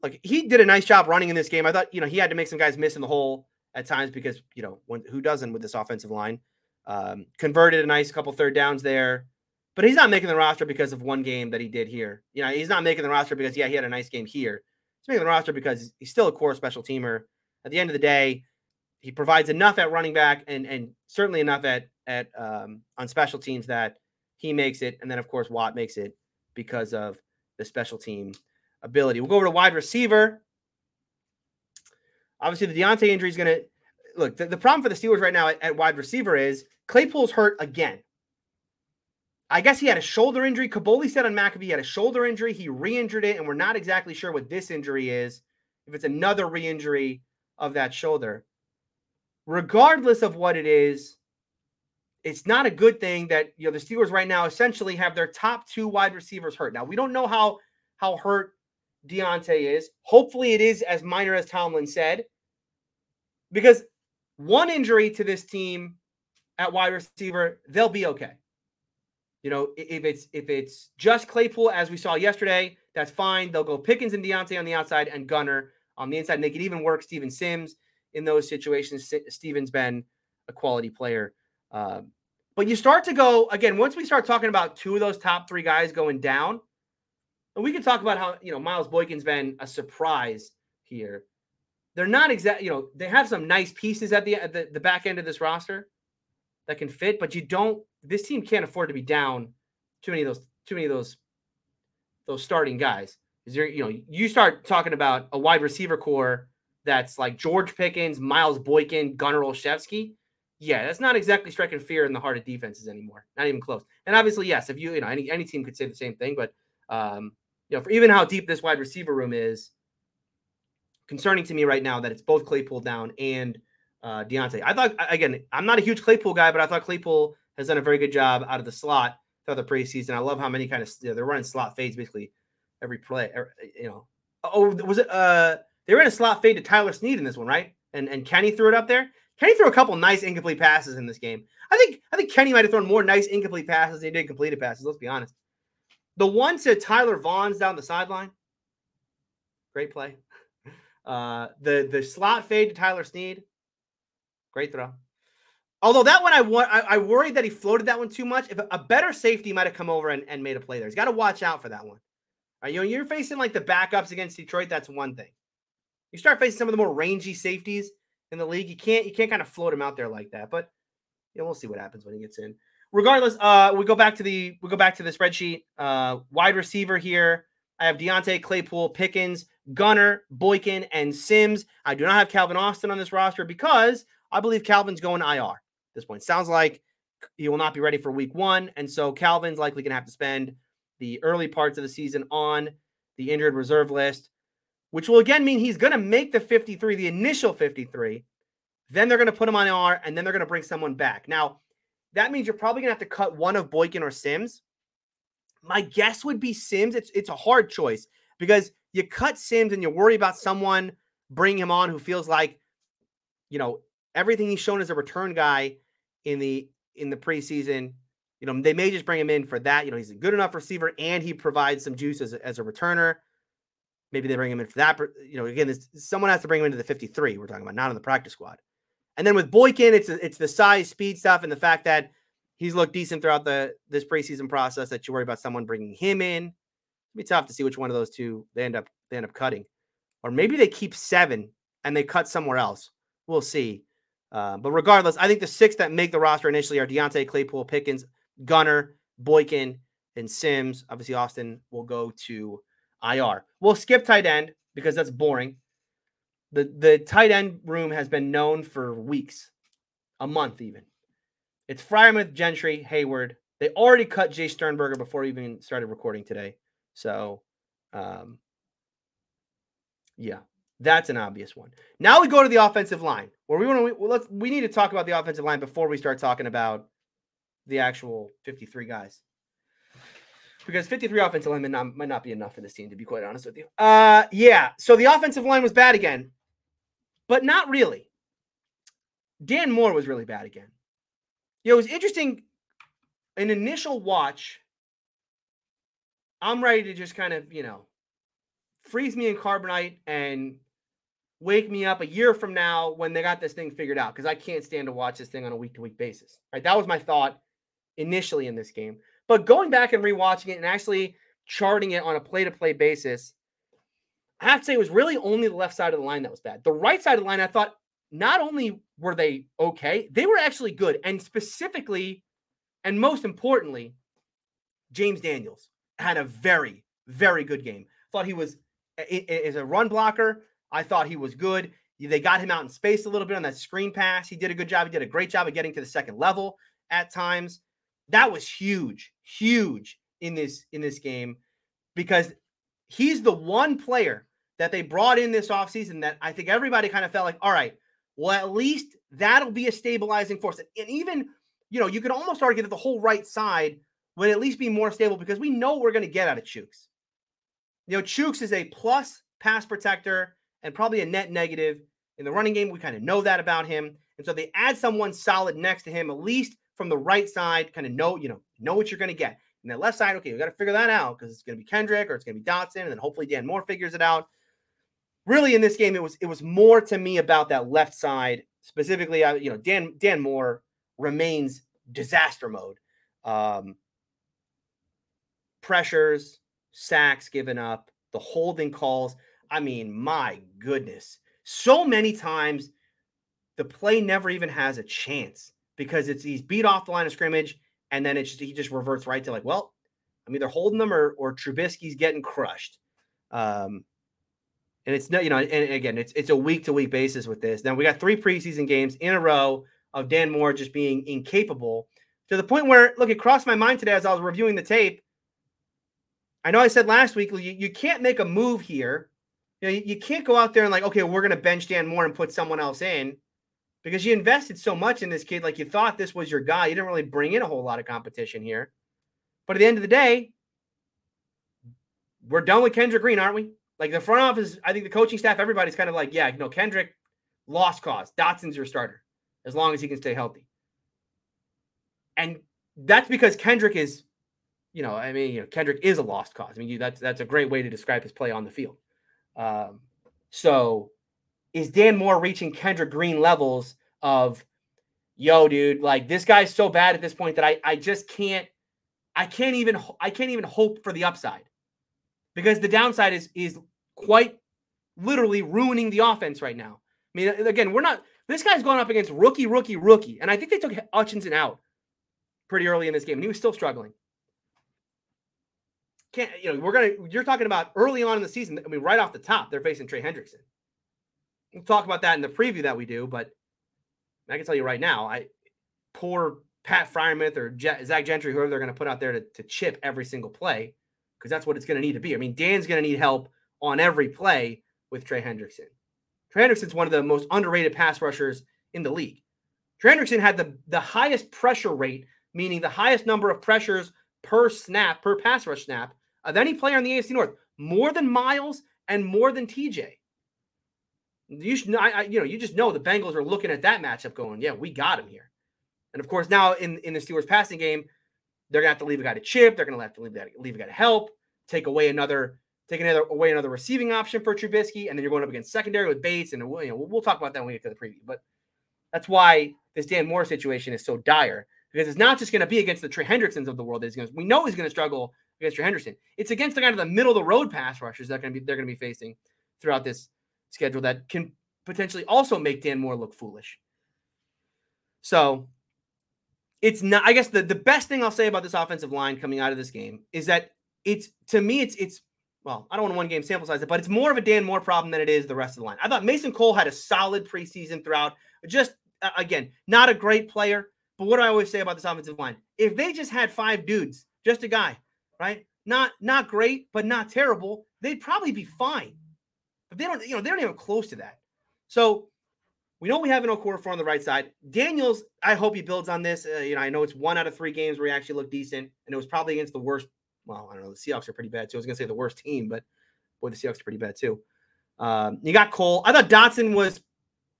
Like he did a nice job running in this game. I thought, you know, he had to make some guys miss in the hole at times because, you know, when who doesn't with this offensive line? Um, converted a nice couple third downs there, but he's not making the roster because of one game that he did here. You know, he's not making the roster because yeah, he had a nice game here. He's making the roster because he's still a core special teamer. At the end of the day, he provides enough at running back and and certainly enough at at um, on special teams that he makes it, and then of course Watt makes it because of the special team ability. We'll go over to wide receiver. Obviously, the Diontae injury is going to look. The, the, problem for the Steelers right now at, at wide receiver is Claypool's hurt again. I guess he had a shoulder injury. Kaboly said on McAfee he had a shoulder injury. He re-injured it, and we're not exactly sure what this injury is. If it's another re-injury of that shoulder, regardless of what it is, it's not a good thing that you know the Steelers right now essentially have their top two wide receivers hurt. Now we don't know how how hurt Diontae is. Hopefully, it is as minor as Tomlin said, because one injury to this team at wide receiver, they'll be okay. You know, if it's if it's just Claypool as we saw yesterday, that's fine. They'll go Pickens and Diontae on the outside and Gunner on the inside. And they could even work Steven Sims in those situations. Steven's been a quality player um, but you start to go again once we start talking about two of those top three guys going down, and we can talk about how you know Miles Boykin's been a surprise here. They're not exact, you know, they have some nice pieces at the, at the the back end of this roster that can fit, but you don't. This team can't afford to be down too many of those too many of those those starting guys. Is there, you know, you start talking about a wide receiver core that's like George Pickens, Miles Boykin, Gunner Olszewski yeah, that's not exactly striking fear in the heart of defenses anymore. Not even close. And obviously, yes, if you you know any any team could say the same thing, but um, you know, for even how deep this wide receiver room is, concerning to me right now that it's both Claypool down and uh, Diontae. I thought again, I'm not a huge Claypool guy, but I thought Claypool has done a very good job out of the slot throughout the preseason. I love how many kind of you know, they're running slot fades basically every play. Er, you know, oh, was it? Uh, they ran a slot fade to Tyler Snead in this one, right? And and Kenny threw it up there. Kenny threw a couple nice incomplete passes in this game. I think I think Kenny might have thrown more nice incomplete passes than he did completed passes. Let's be honest. The one to Tyler Vaughns down the sideline. Great play. Uh, the the slot fade to Tyler Snead. Great throw. Although that one, I want, I, I worried that he floated that one too much. If a better safety might have come over and, and made a play there, he's got to watch out for that one. Right, you know, you're facing like the backups against Detroit. That's one thing. You start facing some of the more rangy safeties in the league. You can't, you can't kind of float him out there like that. But you know, we'll see what happens when he gets in. Regardless, uh, we go back to the we go back to the spreadsheet. Uh, wide receiver here. I have Diontae Claypool, Pickens, Gunner, Boykin, and Sims. I do not have Calvin Austin on this roster because I believe Calvin's going IR this point. Sounds like he will not be ready for week one. And so Calvin's likely going to have to spend the early parts of the season on the injured reserve list, which will again mean he's going to make the 53, the initial 53. Then they're going to put him on IR and then they're going to bring someone back. Now, that means you're probably going to have to cut one of Boykin or Sims. My guess would be Sims. It's it's a hard choice because you cut Sims and you worry about someone bringing him on who feels like, you know, everything he's shown as a return guy in the in the preseason. You know, they may just bring him in for that. You know, he's a good enough receiver and he provides some juice as a, as a returner. Maybe they bring him in for that. You know, again, this, someone has to bring him into the 53. We're talking about not on the practice squad. And then with Boykin, it's it's the size, speed stuff, and the fact that he's looked decent throughout the this preseason process. That you worry about someone bringing him in. It'd be tough to see which one of those two they end up they end up cutting, or maybe they keep seven and they cut somewhere else. We'll see. Uh, but regardless, I think the six that make the roster initially are Diontae Claypool, Pickens, Gunner, Boykin, and Sims. Obviously, Austin will go to IR. We'll skip tight end because that's boring. The the tight end room has been known for weeks, a month even. It's Freiermuth, Gentry, Heyward. They already cut Jace Sternberger before we even started recording today. So, um, yeah, that's an obvious one. Now we go to the offensive line, where we want to. Well, let's. We need to talk about the offensive line before we start talking about the actual 53 guys, because 53 offensive linemen not, might not be enough for this team, to be quite honest with you. Uh, yeah. So the offensive line was bad again, but not really. Dan Moore was really bad again. You know, it was interesting. An initial watch, I'm ready to just kind of, you know, freeze me in carbonite and wake me up a year from now when they got this thing figured out because I can't stand to watch this thing on a week to week basis. Right. That was my thought initially in this game. But going back and rewatching it and actually charting it on a play to play basis, I have to say it was really only the left side of the line that was bad. The right side of the line, I thought not only were they okay, they were actually good. And specifically, and most importantly, James Daniels had a very, very good game. Thought he was as a run blocker. I thought he was good. They got him out in space a little bit on that screen pass. He did a good job. He did a great job of getting to the second level at times. That was huge, huge in this in this game because he's the one player that they brought in this offseason that I think everybody kind of felt like, all right, well, at least that'll be a stabilizing force. And even, you know, you could almost argue that the whole right side would at least be more stable because we know we're going to get out of Chuks. You know, Chuks is a plus pass protector and probably a net negative in the running game. We kind of know that about him. And so they add someone solid next to him, at least from the right side, kind of know, you know, know what you're going to get. And the left side, okay, we got to figure that out because it's going to be Kendrick or it's going to be Dotson, and then hopefully Dan Moore figures it out really in this game, it was it was more to me about that left side specifically. I, you know, Dan Dan Moore remains disaster mode. Um, pressures, sacks given up, the holding calls. I mean, my goodness, so many times the play never even has a chance because it's he's beat off the line of scrimmage and then it's just, he just reverts right to like, well, I'm either holding them or or Trubisky's getting crushed. Um, and it's not, you know, and again, it's it's a week to week basis with this. Now we got three preseason games in a row of Dan Moore just being incapable to the point where, look, it crossed my mind today as I was reviewing the tape. I know I said last week you, you can't make a move here. You know, you, can't go out there and like, okay, we're going to bench Dan Moore and put someone else in because you invested so much in this kid. Like you thought this was your guy. You didn't really bring in a whole lot of competition here. But at the end of the day, we're done with Kendrick Green, aren't we? Like the front office, I think the coaching staff, everybody's kind of like, yeah, you know, Kendrick, lost cause. Dotson's your starter as long as he can stay healthy. And that's because Kendrick is, you know, I mean, you know, Kendrick is a lost cause. I mean, you, that's that's a great way to describe his play on the field. Um, so is Dan Moore reaching Kendrick Green levels of, yo, dude, like this guy's so bad at this point that I I just can't I can't even I can't even hope for the upside because the downside is is quite literally ruining the offense right now. I mean, again, we're not. This guy's going up against rookie, rookie, rookie, and I think they took Hutchinson out pretty early in this game, and he was still struggling. Can't you know? We're gonna. You're talking about early on in the season. I mean, right off the top, they're facing Trey Hendrickson. We'll talk about that in the preview that we do, but I can tell you right now, I poor Pat Freiermuth or Je- Zach Gentry, whoever they're going to put out there to, to chip every single play, because that's what it's going to need to be. I mean, Dan's going to need help on every play with Trey Hendrickson. Trey Hendrickson's one of the most underrated pass rushers in the league. Trey Hendrickson had the, the highest pressure rate, meaning the highest number of pressures per snap, per pass rush snap, Uh, of any player in the AFC North, more than Myles and more than TJ. You should, I, I, you know, you just know the Bengals are looking at that matchup, going, "Yeah, we got him here." And of course, now in, in the Steelers passing game, they're gonna have to leave a guy to chip. They're gonna have to leave, that, leave a guy to help. Take away another, take another away another receiving option for Trubisky, and then you're going up against secondary with Bates, and you know, we'll, we'll talk about that when we get to the preview. But that's why this Dan Moore situation is so dire because it's not just going to be against the Trey Hendricksons of the world. That he's going to, we know he's going to struggle against Trey Henderson. It's against the kind of the middle of the road pass rushers that going to be they're going to be facing throughout this schedule that can potentially also make Dan Moore look foolish. So it's not. I guess the the best thing I'll say about this offensive line coming out of this game is that it's to me it's it's well I don't want one game sample size it, but it's more of a Dan Moore problem than it is the rest of the line. I thought Mason Cole had a solid preseason throughout. Just uh, again, not a great player, but what do I always say about this offensive line? If they just had five dudes, just a guy, right? Not not great, but not terrible, they'd probably be fine. But they don't, you know, they're not even close to that. So we know we have an Okorafor on the right side. Daniels, I hope he builds on this. Uh, you know, I know it's one out of three games where he actually looked decent, and it was probably against the worst. Well, I don't know. The Seahawks are pretty bad too. I was gonna say the worst team, but boy, the Seahawks are pretty bad too. Um, you got Cole. I thought Dotson was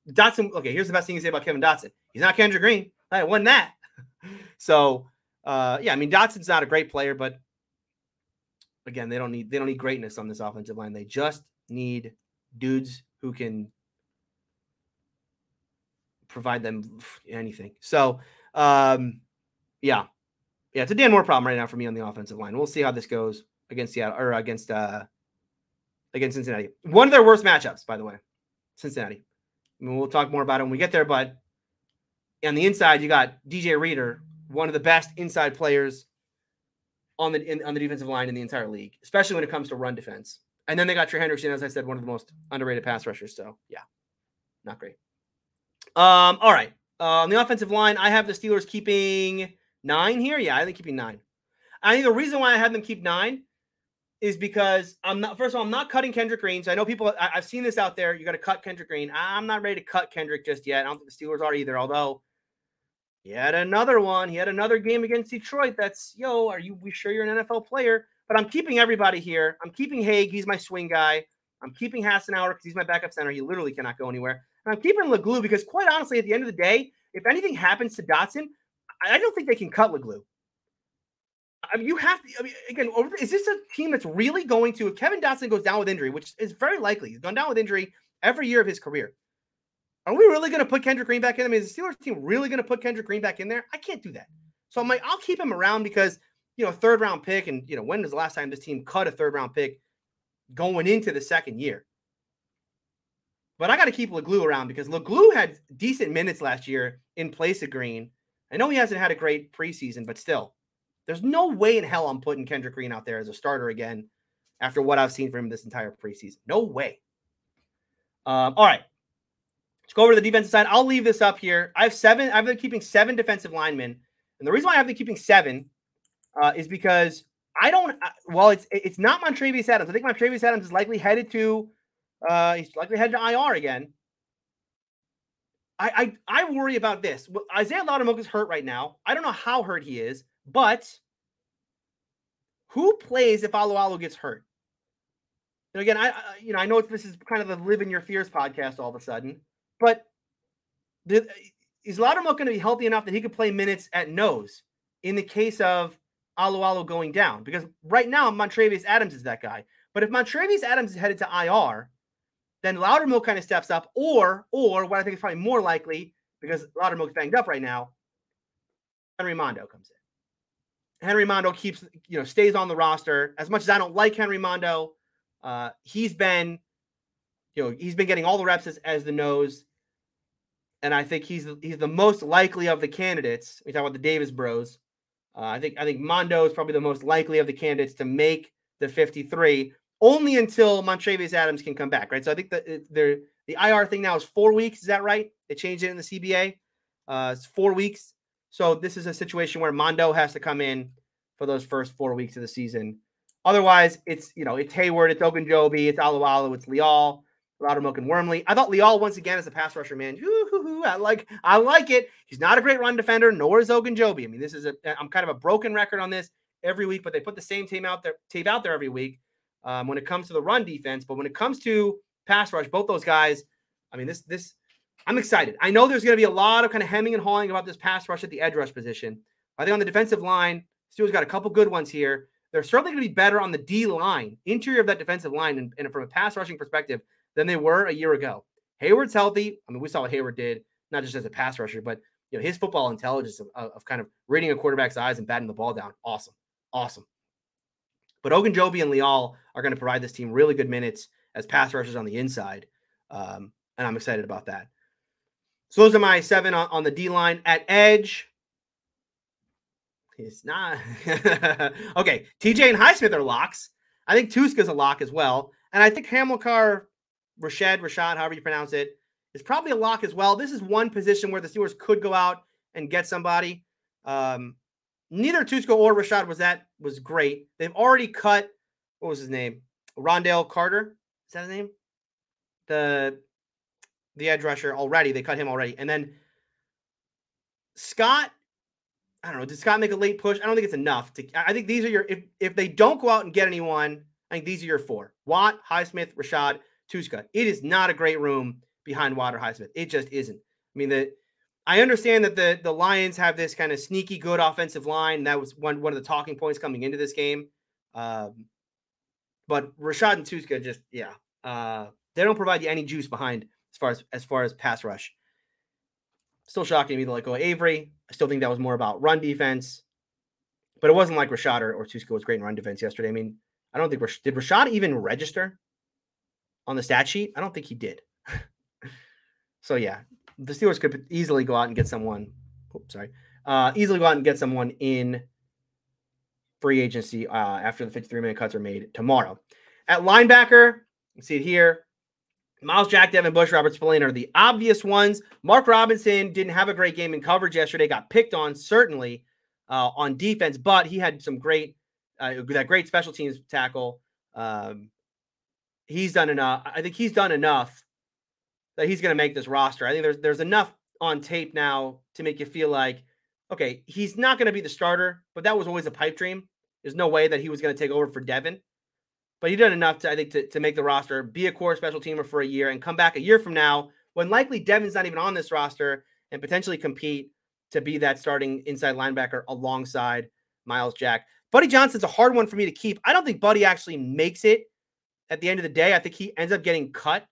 Dotson. Okay, here's the best thing you say about Kevin Dotson. He's not Kendrick Green. I won that. so uh, yeah, I mean Dotson's not a great player, but again, they don't need they don't need greatness on this offensive line. They just need dudes who can provide them anything. So, um, yeah, yeah, it's a Dan Moore problem right now for me on the offensive line. We'll see how this goes against Seattle or against uh against Cincinnati. One of their worst matchups, by the way, Cincinnati. I mean, we'll talk more about it when we get there. But on the inside, you got DJ Reader, one of the best inside players on the in, on the defensive line in the entire league, especially when it comes to run defense. And then they got Trey Hendrickson, as I said, one of the most underrated pass rushers. So yeah, not great. Um, all right. Uh, on the offensive line, I have the Steelers keeping nine here. Yeah, I think keeping nine. I think the reason why I had them keep nine is because I'm not. First of all, I'm not cutting Kendrick Green. So I know people. I, have seen this out there. You got to cut Kendrick Green. I'm not ready to cut Kendrick just yet. I don't think the Steelers are either. Although he had another one. He had another game against Detroit. That's yo. Are you? We sure you're an NFL player? But I'm keeping everybody here. I'm keeping Haeg. He's my swing guy. I'm keeping Hassenauer because he's my backup center. He literally cannot go anywhere. And I'm keeping Leglue because, quite honestly, at the end of the day, if anything happens to Dotson, I don't think they can cut Leglue. I mean, you have to. I mean, again, is this a team that's really going to? If Kevin Dotson goes down with injury, which is very likely, he's gone down with injury every year of his career. Are we really going to put Kendrick Green back in? I mean, is the Steelers team really going to put Kendrick Green back in there? I can't do that. So I'm like, I'll keep him around because you know, third round pick, and you know, when was the last time this team cut a third round pick going into the second year? But I got to keep Leglue around because Leglue had decent minutes last year in place of Green. I know he hasn't had a great preseason, but still, there's no way in hell I'm putting Kendrick Green out there as a starter again after what I've seen from him this entire preseason. No way. Um, all right. Let's go over to the defensive side. I'll leave this up here. I have seven. I've been keeping seven defensive linemen. And the reason why I have been keeping seven uh, is because I don't. Uh, well, it's it's not Montravius Adams. I think Montravius Adams is likely headed to. Uh, he's likely headed to IR again. I I, I worry about this. Isaiah Loudermilk is hurt right now. I don't know how hurt he is, but who plays if Alualu gets hurt? And again, I, I you know I know this is kind of the live in your fears podcast all of a sudden, but the, is Loudermilk going to be healthy enough that he could play minutes at nose in the case of Alualu going down because right now Montravius Adams is that guy. But if Montravius Adams is headed to IR, then Loudermilk kind of steps up, or or what I think is probably more likely because Loudermilk's banged up right now, Henry Mondeaux comes in. Henry Mondeaux keeps you know stays on the roster. As much as I don't like Henry Mondeaux, uh, he's been you know he's been getting all the reps as, as the nose, and I think he's he's the most likely of the candidates. We talk about the Davis Bros. Uh, I think I think Mondeaux is probably the most likely of the candidates to make the 53 only until Montravius Adams can come back, right? So I think the the IR thing now is four weeks. Is that right? They changed it in the CBA. Uh, it's four weeks. So this is a situation where Mondeaux has to come in for those first four weeks of the season. Otherwise, it's you know it's Heyward, it's Ogunjobi, it's Alualu, it's Leal, Loudermilk, and Wormley. I thought Leal once again as a pass rusher, man. I like I like it. He's not a great run defender, nor is Ogunjobi. I mean, this is a I'm kind of a broken record on this every week, but they put the same team out there tape out there every week um, when it comes to the run defense. But when it comes to pass rush, both those guys, I mean, this this I'm excited. I know there's going to be a lot of kind of hemming and hawing about this pass rush at the edge rush position. I think on the defensive line, Steelers got a couple good ones here. They're certainly going to be better on the D line, interior of that defensive line, and, and from a pass rushing perspective than they were a year ago. Heyward's healthy. I mean, we saw what Heyward did, not just as a pass rusher, but you know his football intelligence of, of kind of reading a quarterback's eyes and batting the ball down. Awesome, awesome. But Ogunjobi and Leal are going to provide this team really good minutes as pass rushers on the inside. Um, and I'm excited about that. So those are my seven on, on the D line. At edge, he's not. okay, TJ and Highsmith are locks. I think Tuszka's a lock as well. And I think Hamilcar, Rashad, Rashad, however you pronounce it, is probably a lock as well. This is one position where the Steelers could go out and get somebody. Um, neither Tuszka or Rashad was that was great. They've already cut what was his name? Ron'Dell Carter. Is that his name? The the edge rusher already. They cut him already. And then Scott, I don't know. Did Scott make a late push? I don't think it's enough. To I think these are your if if they don't go out and get anyone, I think these are your four. Watt, Highsmith, Rashad, Tuszka. It is not a great room behind Water Highsmith. It just isn't. I mean, the I understand that the the Lions have this kind of sneaky good offensive line. That was one one of the talking points coming into this game. Um, but Rashad and Tuszka just yeah, uh, they don't provide you any juice behind as far as as far as pass rush. Still shocking me to let go Avery. I still think that was more about run defense, but it wasn't like Rashad or, or Tuszka was great in run defense yesterday. I mean, I don't think did Rashad even register on the stat sheet. I don't think he did. so yeah, the Steelers could easily go out and get someone. Oops, sorry. Uh, easily go out and get someone in free agency uh, after the 53 minute cuts are made tomorrow. At linebacker, you see it here. Myles Jack, Devin Bush, Robert Spillane are the obvious ones. Mark Robinson didn't have a great game in coverage yesterday, got picked on, certainly uh, on defense, but he had some great, uh, that great special teams tackle. Um, he's done enough. I think he's done enough that he's going to make this roster. I think there's there's enough on tape now to make you feel like, okay, he's not going to be the starter, but that was always a pipe dream. There's no way that he was going to take over for Devin. But he did enough to, I think, to, to make the roster, be a core special teamer for a year, and come back a year from now when likely Devin's not even on this roster and potentially compete to be that starting inside linebacker alongside Myles Jack. Buddy Johnson's a hard one for me to keep. I don't think Buddy actually makes it at the end of the day. I think he ends up getting cut.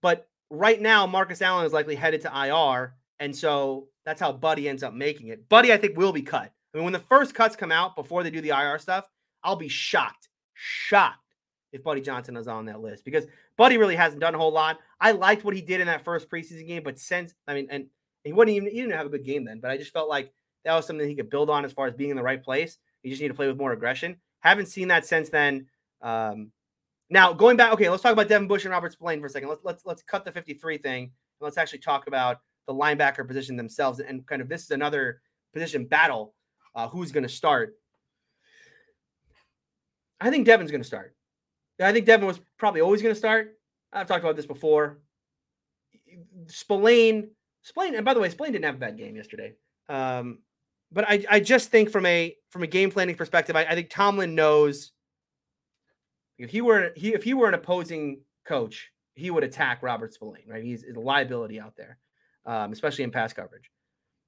But right now, Marcus Allen is likely headed to IR. And so that's how Buddy ends up making it. Buddy, I think, will be cut. I mean, when the first cuts come out before they do the IR stuff, I'll be shocked, shocked if Buddy Johnson is on that list because Buddy really hasn't done a whole lot. I liked what he did in that first preseason game, but since I mean, and he wouldn't even he didn't have a good game then, but I just felt like that was something he could build on as far as being in the right place. You just need to play with more aggression. Haven't seen that since then. Um, now going back, okay, let's talk about Devin Bush and Robert Spillane for a second. Let's let's let's cut the 53 thing and let's actually talk about the linebacker position themselves and kind of this is another position battle. Uh, who's going to start? I think Devin's going to start. I think Devin was probably always going to start. I've talked about this before. Spillane, Spillane, and by the way, Spillane didn't have a bad game yesterday. Um, but I, I just think from a from a game planning perspective, I, I think Tomlin knows if he were he if he were an opposing coach, he would attack Robert Spillane, right? He's, a liability out there, um, especially in pass coverage.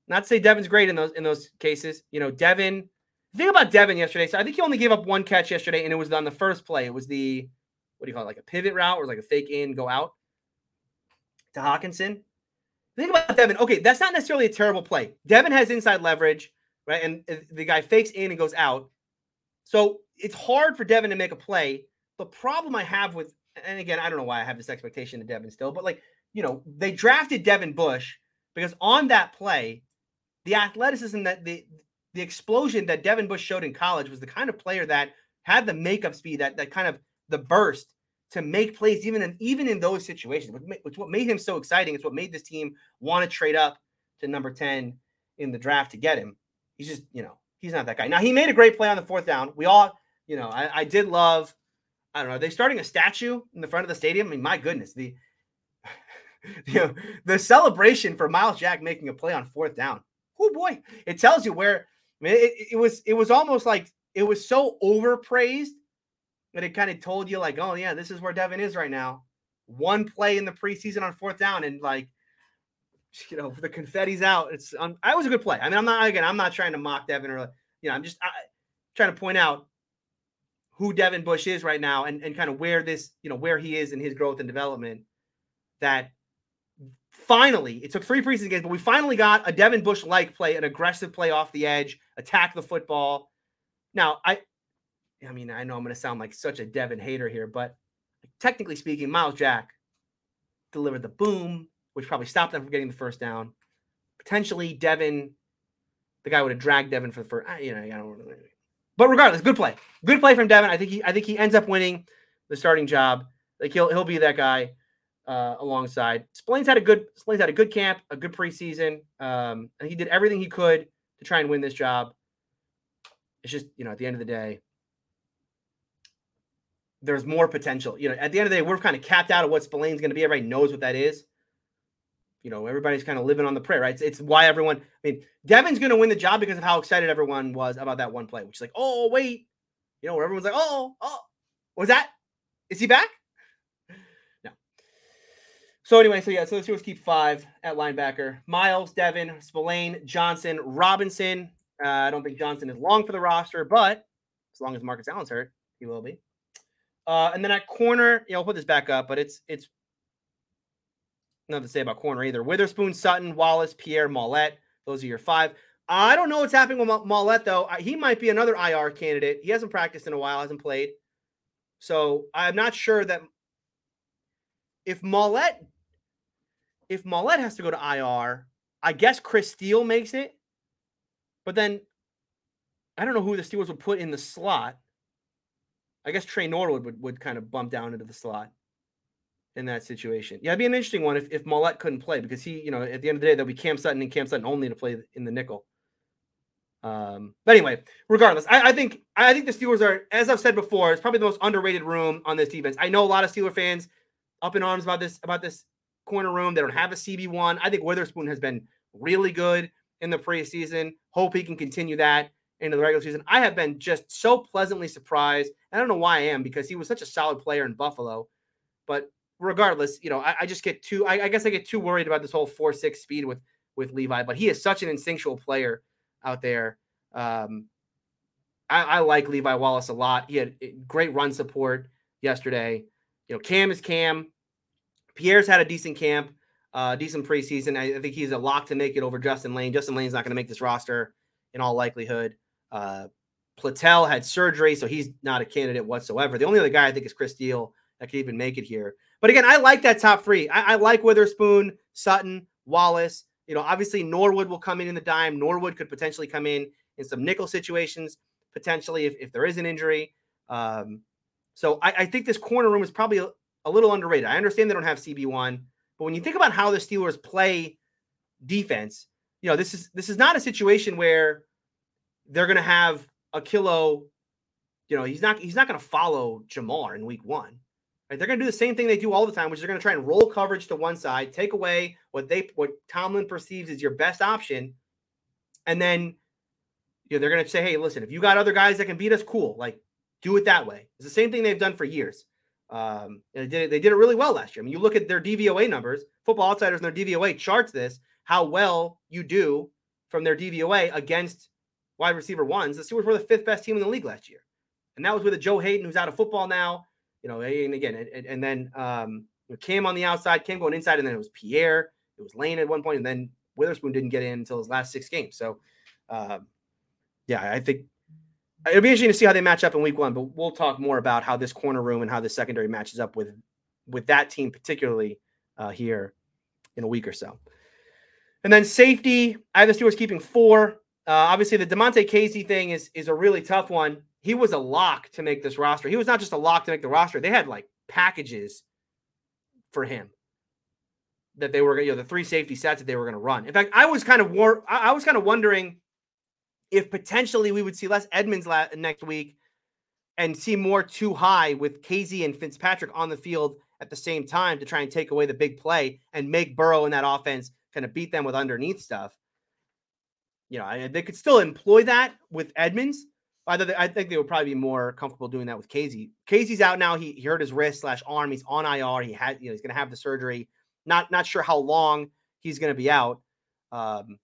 Not to say Devin's great in those in those cases. You know, Devin The thing about Devin yesterday, so I think he only gave up one catch yesterday, and it was on the first play. It was the what do you call it, like a pivot route or like a fake in, go out to Hockenson. The thing about Devin, okay, that's not necessarily a terrible play. Devin has inside leverage, right? And the guy fakes in and goes out. So it's hard for Devin to make a play. The problem I have with, and again, I don't know why I have this expectation of Devin still, but like, you know, they drafted Devin Bush because on that play, the athleticism that the the explosion that Devin Bush showed in college was the kind of player that had the makeup speed, that that kind of the burst to make plays even in even in those situations. Which what made him so exciting. It's what made this team want to trade up to number 10 in the draft to get him. He's just, you know, he's not that guy. Now he made a great play on the fourth down. We all, you know, I, I did love, I don't know, are they starting a statue in the front of the stadium? I mean, my goodness, the you know, the celebration for Myles Jack making a play on fourth down. Oh boy, it tells you where I mean it, it was it was almost like it was so overpraised that it kind of told you like, oh yeah, this is where Devin is right now. One play in the preseason on fourth down, and like, you know, the confetti's out. It's um, I was a good play. I mean, I'm not again, I'm not trying to mock Devin or you know, I'm just I, trying to point out who Devin Bush is right now and, and kind of where this, you know, where he is in his growth and development. That finally, it took three preseason games, but we finally got a Devin Bush like play, an aggressive play off the edge, attack the football. Now, I I mean, I know I'm going to sound like such a Devin hater here, but technically speaking, Myles Jack delivered the boom, which probably stopped them from getting the first down. Potentially, Devin, the guy would have dragged Devin for the first. You know, I don't. But regardless, good play, good play from Devin. I think he, I think he ends up winning the starting job. Like he'll he'll be that guy uh, alongside. Spillane's had a good Spillane's had a good camp, a good preseason, um, and he did everything he could to try and win this job. It's just you know at the end of the day, there's more potential. You know, at the end of the day, we're kind of capped out of what Spillane's going to be. Everybody knows what that is. You know, everybody's kind of living on the prayer, right? It's, it's why everyone. I mean, Devin's going to win the job because of how excited everyone was about that one play, which is like, oh wait, you know, where everyone's like, oh, oh, was that? Is he back? No. So anyway, so yeah, so let's just keep five at linebacker: Myles, Devin, Spillane, Johnson, Robinson. Uh, I don't think Johnson is long for the roster, but as long as Marcus Allen's hurt, he will be. Uh, and then at corner, you know, I'll put this back up, but it's it's nothing to say about corner either. Witherspoon, Sutton, Wallace, Pierre, Maulet. Those are your five. I don't know what's happening with Maulet though. He might be another IR candidate. He hasn't practiced in a while, hasn't played. So I'm not sure that if Maulet if Maulet has to go to IR, I guess Chris Steele makes it. But then I don't know who the Steelers would put in the slot. I guess Tre Norwood would, would kind of bump down into the slot in that situation. Yeah, it'd be an interesting one if, if Maulet couldn't play because he, you know, at the end of the day, there'll be Cam Sutton and Cam Sutton only to play in the nickel. Um, but anyway, regardless, I, I, think I think the Steelers are, as I've said before, it's probably the most underrated room on this defense. I know a lot of Steeler fans up in arms about this about this corner room. They don't have a CB one. I think Witherspoon has been really good in the preseason. Hope he can continue that into the regular season. I have been just so pleasantly surprised. I don't know why I am because he was such a solid player in Buffalo. But regardless, you know, I, I just get too. I, I, guess I get too worried about this whole four six speed with with Levi. But he is such an instinctual player out there. Um, I, I like Levi Wallace a lot. He had eh, great run support yesterday. You know, Cam is Cam. Pierre's had a decent camp, uh, decent preseason. I, I think he's a lock to make it over Justin Layne. Justin Layne's not going to make this roster in all likelihood. Uh, Platel had surgery, so he's not a candidate whatsoever. The only other guy I think is Chris Steele that could even make it here. But again, I like that top three. I, I like Witherspoon, Sutton, Wallace. You know, obviously Norwood will come in in the dime. Norwood could potentially come in in some nickel situations, potentially if, if there is an injury. Um, so I, I, think this corner room is probably a, a little underrated. I understand they don't have CB1, but when you think about how the Steelers play defense, you know, this is this is not a situation where they're going to have a kilo. You know, he's not he's not going to follow Ja'Marr in week one. Right? They're going to do the same thing they do all the time, which is they're going to try and roll coverage to one side, take away what they what Tomlin perceives as your best option, and then you know they're going to say, hey, listen, if you got other guys that can beat us, cool. Like do it that way. It's the same thing they've done for years. Um, they did it, they did it really well last year. I mean, you look at their DVOA numbers. Football Outsiders and their DVOA charts this how well you do from their DVOA against wide receiver ones. The Steelers were the fifth best team in the league last year, and that was with a Joe Haden who's out of football now. You know, and again, and, and then um, Cam on the outside, Cam going inside, and then it was Pierre, it was Layne at one point, and then Witherspoon didn't get in until his last six games. So, um, yeah, I think it'll be interesting to see how they match up in week one. But we'll talk more about how this corner room and how the secondary matches up with with that team, particularly uh, here in a week or so. And then safety, I have the Steelers keeping four. Uh, obviously, the Damontae Kazee thing is is a really tough one. He was a lock to make this roster. He was not just a lock to make the roster. They had like packages for him that they were, you know, the three safety sets that they were going to run. In fact, I was kind of war. I was kind of wondering if potentially we would see less Edmunds la- next week and see more too high with Kazee and Fitzpatrick on the field at the same time to try and take away the big play and make Burrow in that offense kind of beat them with underneath stuff. You know, I, they could still employ that with Edmunds. Either I think they would probably be more comfortable doing that with Kazee. Kazee's out now. He, he hurt his wrist slash arm. He's on IR. He had, you know, he's going to have the surgery. Not not sure how long he's going to be out. Um,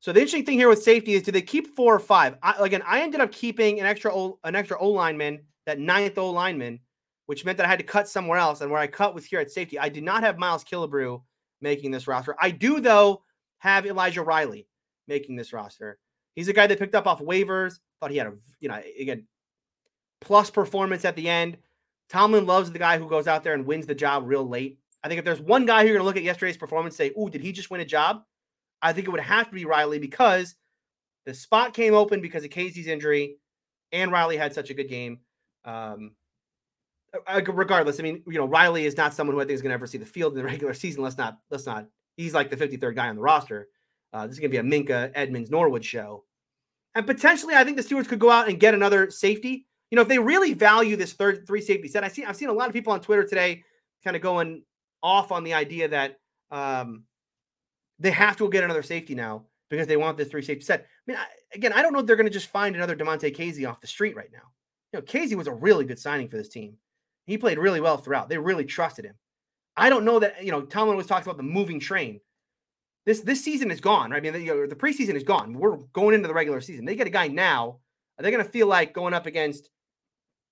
so the interesting thing here with safety is do they keep four or five? I, again, I ended up keeping an extra o, an extra O lineman, that ninth O lineman, which meant that I had to cut somewhere else. And where I cut was here at safety. I did not have Miles Killebrew making this roster. I do, though, have Elijah Riley making this roster. He's a guy that picked up off waivers. Thought he had a, you know, again, plus performance at the end. Tomlin loves the guy who goes out there and wins the job real late. I think if there's one guy who you're going to look at yesterday's performance say, "Ooh, did he just win a job?" I think it would have to be Riley because the spot came open because of Kazee's injury, and Riley had such a good game. Um, regardless, I mean, you know, Riley is not someone who I think is going to ever see the field in the regular season. Let's not, let's not. He's like the 53rd guy on the roster. Uh, this is going to be a Minkah Edmunds Norwood show, and potentially, I think the Steelers could go out and get another safety. You know, if they really value this third three safety set, I see I've seen a lot of people on Twitter today kind of going off on the idea that um, they have to get another safety now because they want this three safety set. I mean, I, again, I don't know if they're going to just find another Damontae Kazee off the street right now. You know, Kazee was a really good signing for this team. He played really well throughout. They really trusted him. I don't know that you know. Tomlin was talking about the moving train. This this season is gone, right? I mean, the, you know, the preseason is gone. We're going into the regular season. They get a guy now. Are they going to feel like going up against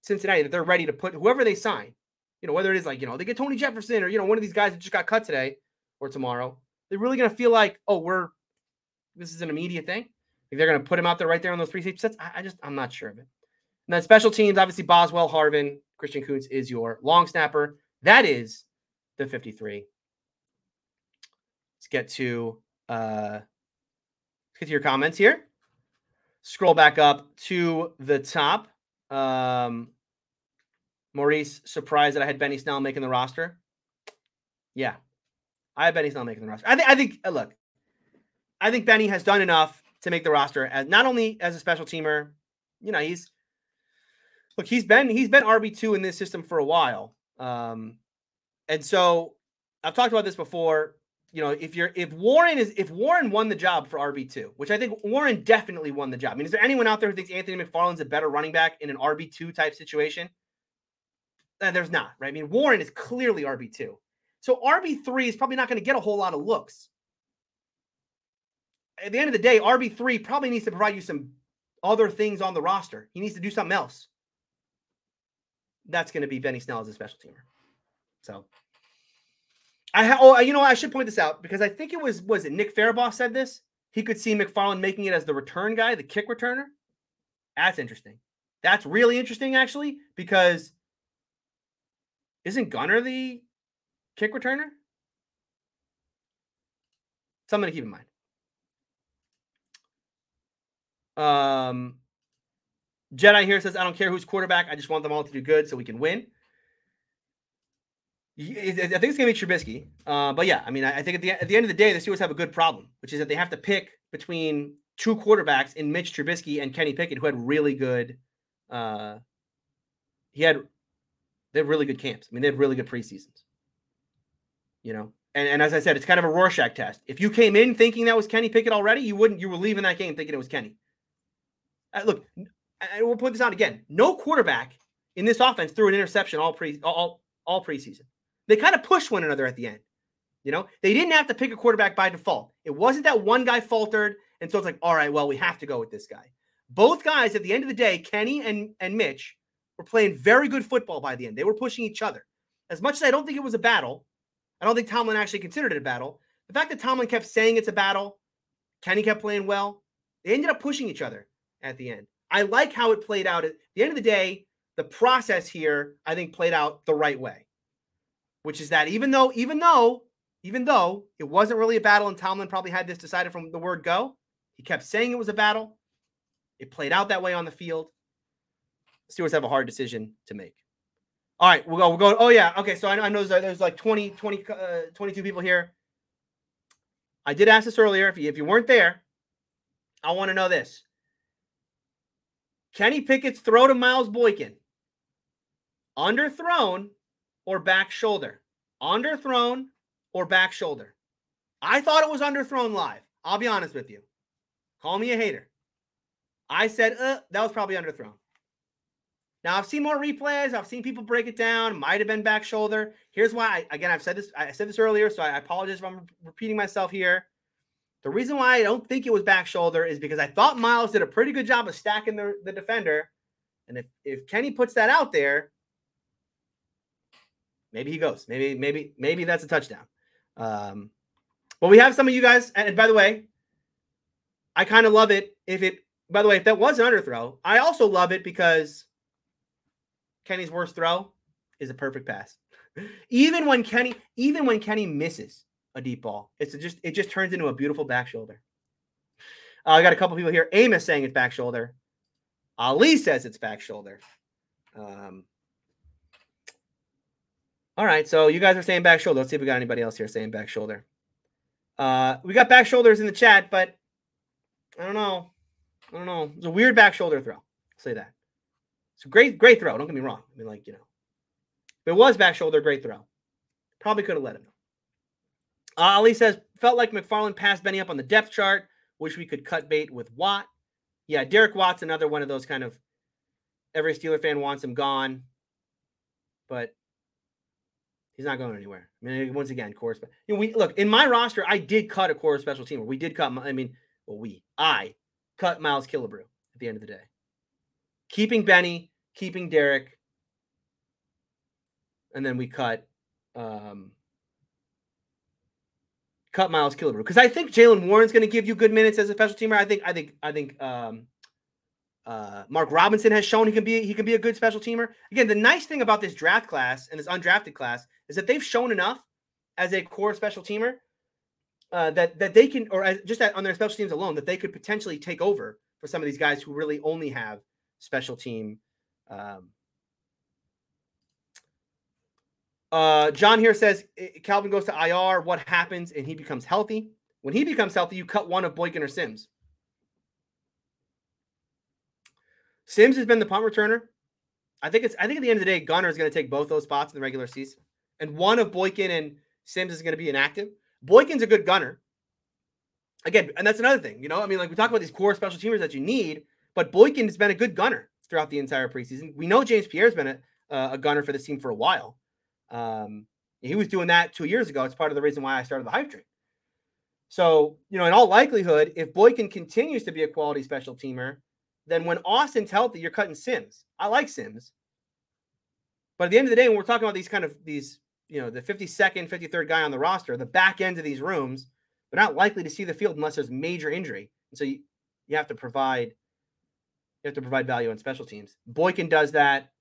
Cincinnati that they're ready to put whoever they sign? You know, whether it is like you know they get Tony Jefferson or you know one of these guys that just got cut today or tomorrow. They're really going to feel like, oh, we're this is an immediate thing. Like they're going to put him out there right there on those three safety sets. I, I just I'm not sure of it. And then special teams, obviously Boswell, Harvin, Christian Kuntz is your long snapper. That is the 53. Let's get to uh let's get to your comments here. Scroll back up to the top. Um Maurice surprised that I had Benny Snell making the roster. Yeah, I bet he's not making the roster. I think. I think. Uh, look, I think Benny has done enough to make the roster as not only as a special teamer. You know, he's look. He's been he's been RB two in this system for a while. Um, and so I've talked about this before. You know, if you're if Warren is if Warren won the job for RB two, which I think Warren definitely won the job. I mean, is there anyone out there who thinks Anthony McFarland's a better running back in an RB two type situation? Uh, there's not, right? I mean, Warren is clearly RB two. So RB3 is probably not going to get a whole lot of looks. At the end of the day, RB3 probably needs to provide you some other things on the roster. He needs to do something else. That's going to be Benny Snell as a special teamer. So I ha- oh, you know, I should point this out because I think it was was it Nick Farabaugh said this. He could see McFarland making it as the return guy, the kick returner. That's interesting. That's really interesting, actually, because isn't Gunner the kick returner. Something to keep in mind. Um, Jedi here says, I don't care who's quarterback. I just want them all to do good so we can win. I think it's going to be Trubisky. Uh, but yeah, I mean, I think at the, at the end of the day, the Steelers have a good problem, which is that they have to pick between two quarterbacks in Mitch Trubisky and Kenny Pickett, who had really good, uh, he had, they had really good camps. I mean, they had really good preseasons you know. And, and as I said, it's kind of a Rorschach test. If you came in thinking that was Kenny Pickett already, you wouldn't. You were leaving that game thinking it was Kenny. Uh, look, I will put this out again. No quarterback in this offense threw an interception all pre all all preseason. They kind of pushed one another at the end. You know, they didn't have to pick a quarterback by default. It wasn't that one guy faltered, and so it's like, all right, well, we have to go with this guy. Both guys at the end of the day, Kenny and, and Mitch, were playing very good football by the end. They were pushing each other. As much as I don't think it was a battle, I don't think Tomlin actually considered it a battle. The fact that Tomlin kept saying it's a battle, Kenny kept playing well, they ended up pushing each other at the end. I like how it played out. At the end of the day, the process here, I think, played out the right way, which is that even though, even though, even though it wasn't really a battle and Tomlin probably had this decided from the word go, he kept saying it was a battle. It played out that way on the field. Steelers have a hard decision to make. All right, we'll go. We'll go. Oh yeah, okay. So I, I know there's, there's, like 20, 20 uh, 22 people here. I did ask this earlier. If you, if you weren't there, I want to know this: Kenny Pickett's throw to Miles Boykin, underthrown or back shoulder, underthrown or back shoulder. I thought it was underthrown live. I'll be honest with you. Call me a hater. I said, uh, that was probably underthrown. Now I've seen more replays. I've seen people break it down. Might have been back shoulder. Here's why. I, again, I've said this. I said this earlier, so I apologize if I'm repeating myself here. The reason why I don't think it was back shoulder is because I thought Miles did a pretty good job of stacking the, the defender. And if, if Kenny puts that out there, maybe he goes. Maybe, maybe, maybe that's a touchdown. Um, but we have some of you guys, and by the way, I kind of love it if it, by the way, if that was an underthrow, I also love it because Kenny's worst throw is a perfect pass. even when Kenny, even when Kenny misses a deep ball, it's just it just turns into a beautiful back shoulder. Uh, I got a couple people here. Amos saying it's back shoulder. Ali says it's back shoulder. Um, all right, so you guys are saying back shoulder. Let's see if we got anybody else here saying back shoulder. Uh, we got back shoulders in the chat, but I don't know. I don't know. It's a weird back shoulder throw. I'll say that. It's a great, great throw. Don't get me wrong. I mean, like, you know, if it was back shoulder, great throw. Probably could have let him. Uh, Ali says, felt like McFarland passed Benny up on the depth chart. Wish we could cut bait with Watt. Yeah, Derek Watt's another one of those kind of every Steeler fan wants him gone, but he's not going anywhere. I mean, once again, core. You know, we look in my roster. I did cut a core special teamer. We did cut. I mean, well, we I cut Miles Killebrew at the end of the day keeping Benny, keeping Derek, and then we cut um, cut Miles Killebrew because I think Jaylen Warren's going to give you good minutes as a special teamer. I think I think I think um, uh, Mark Robinson has shown he can be he can be a good special teamer. Again, the nice thing about this draft class and this undrafted class is that they've shown enough as a core special teamer uh, that that they can, or as, just on their special teams alone, that they could potentially take over for some of these guys who really only have special team. Um, uh, John here says Calvin goes to IR. What happens and he becomes healthy? When he becomes healthy, you cut one of Boykin or Sims. Sims has been the punt returner. I think it's. I think at the end of the day, Gunner is going to take both those spots in the regular season, and one of Boykin and Sims is going to be inactive. Boykin's a good gunner. Again, and that's another thing. You know, I mean, like we talk about these core special teamers that you need. But Boykin has been a good gunner throughout the entire preseason. We know James Pierre's been a, uh, a gunner for this team for a while. Um, he was doing that two years ago. It's part of the reason why I started the hype train. So, you know, in all likelihood, if Boykin continues to be a quality special teamer, then when Austin's healthy, you're cutting Sims. I like Sims. But at the end of the day, when we're talking about these kind of these, you know, the 52nd, 53rd guy on the roster, the back end of these rooms, they're not likely to see the field unless there's major injury. And so you, you have to provide you have to provide value on special teams. Boykin does that.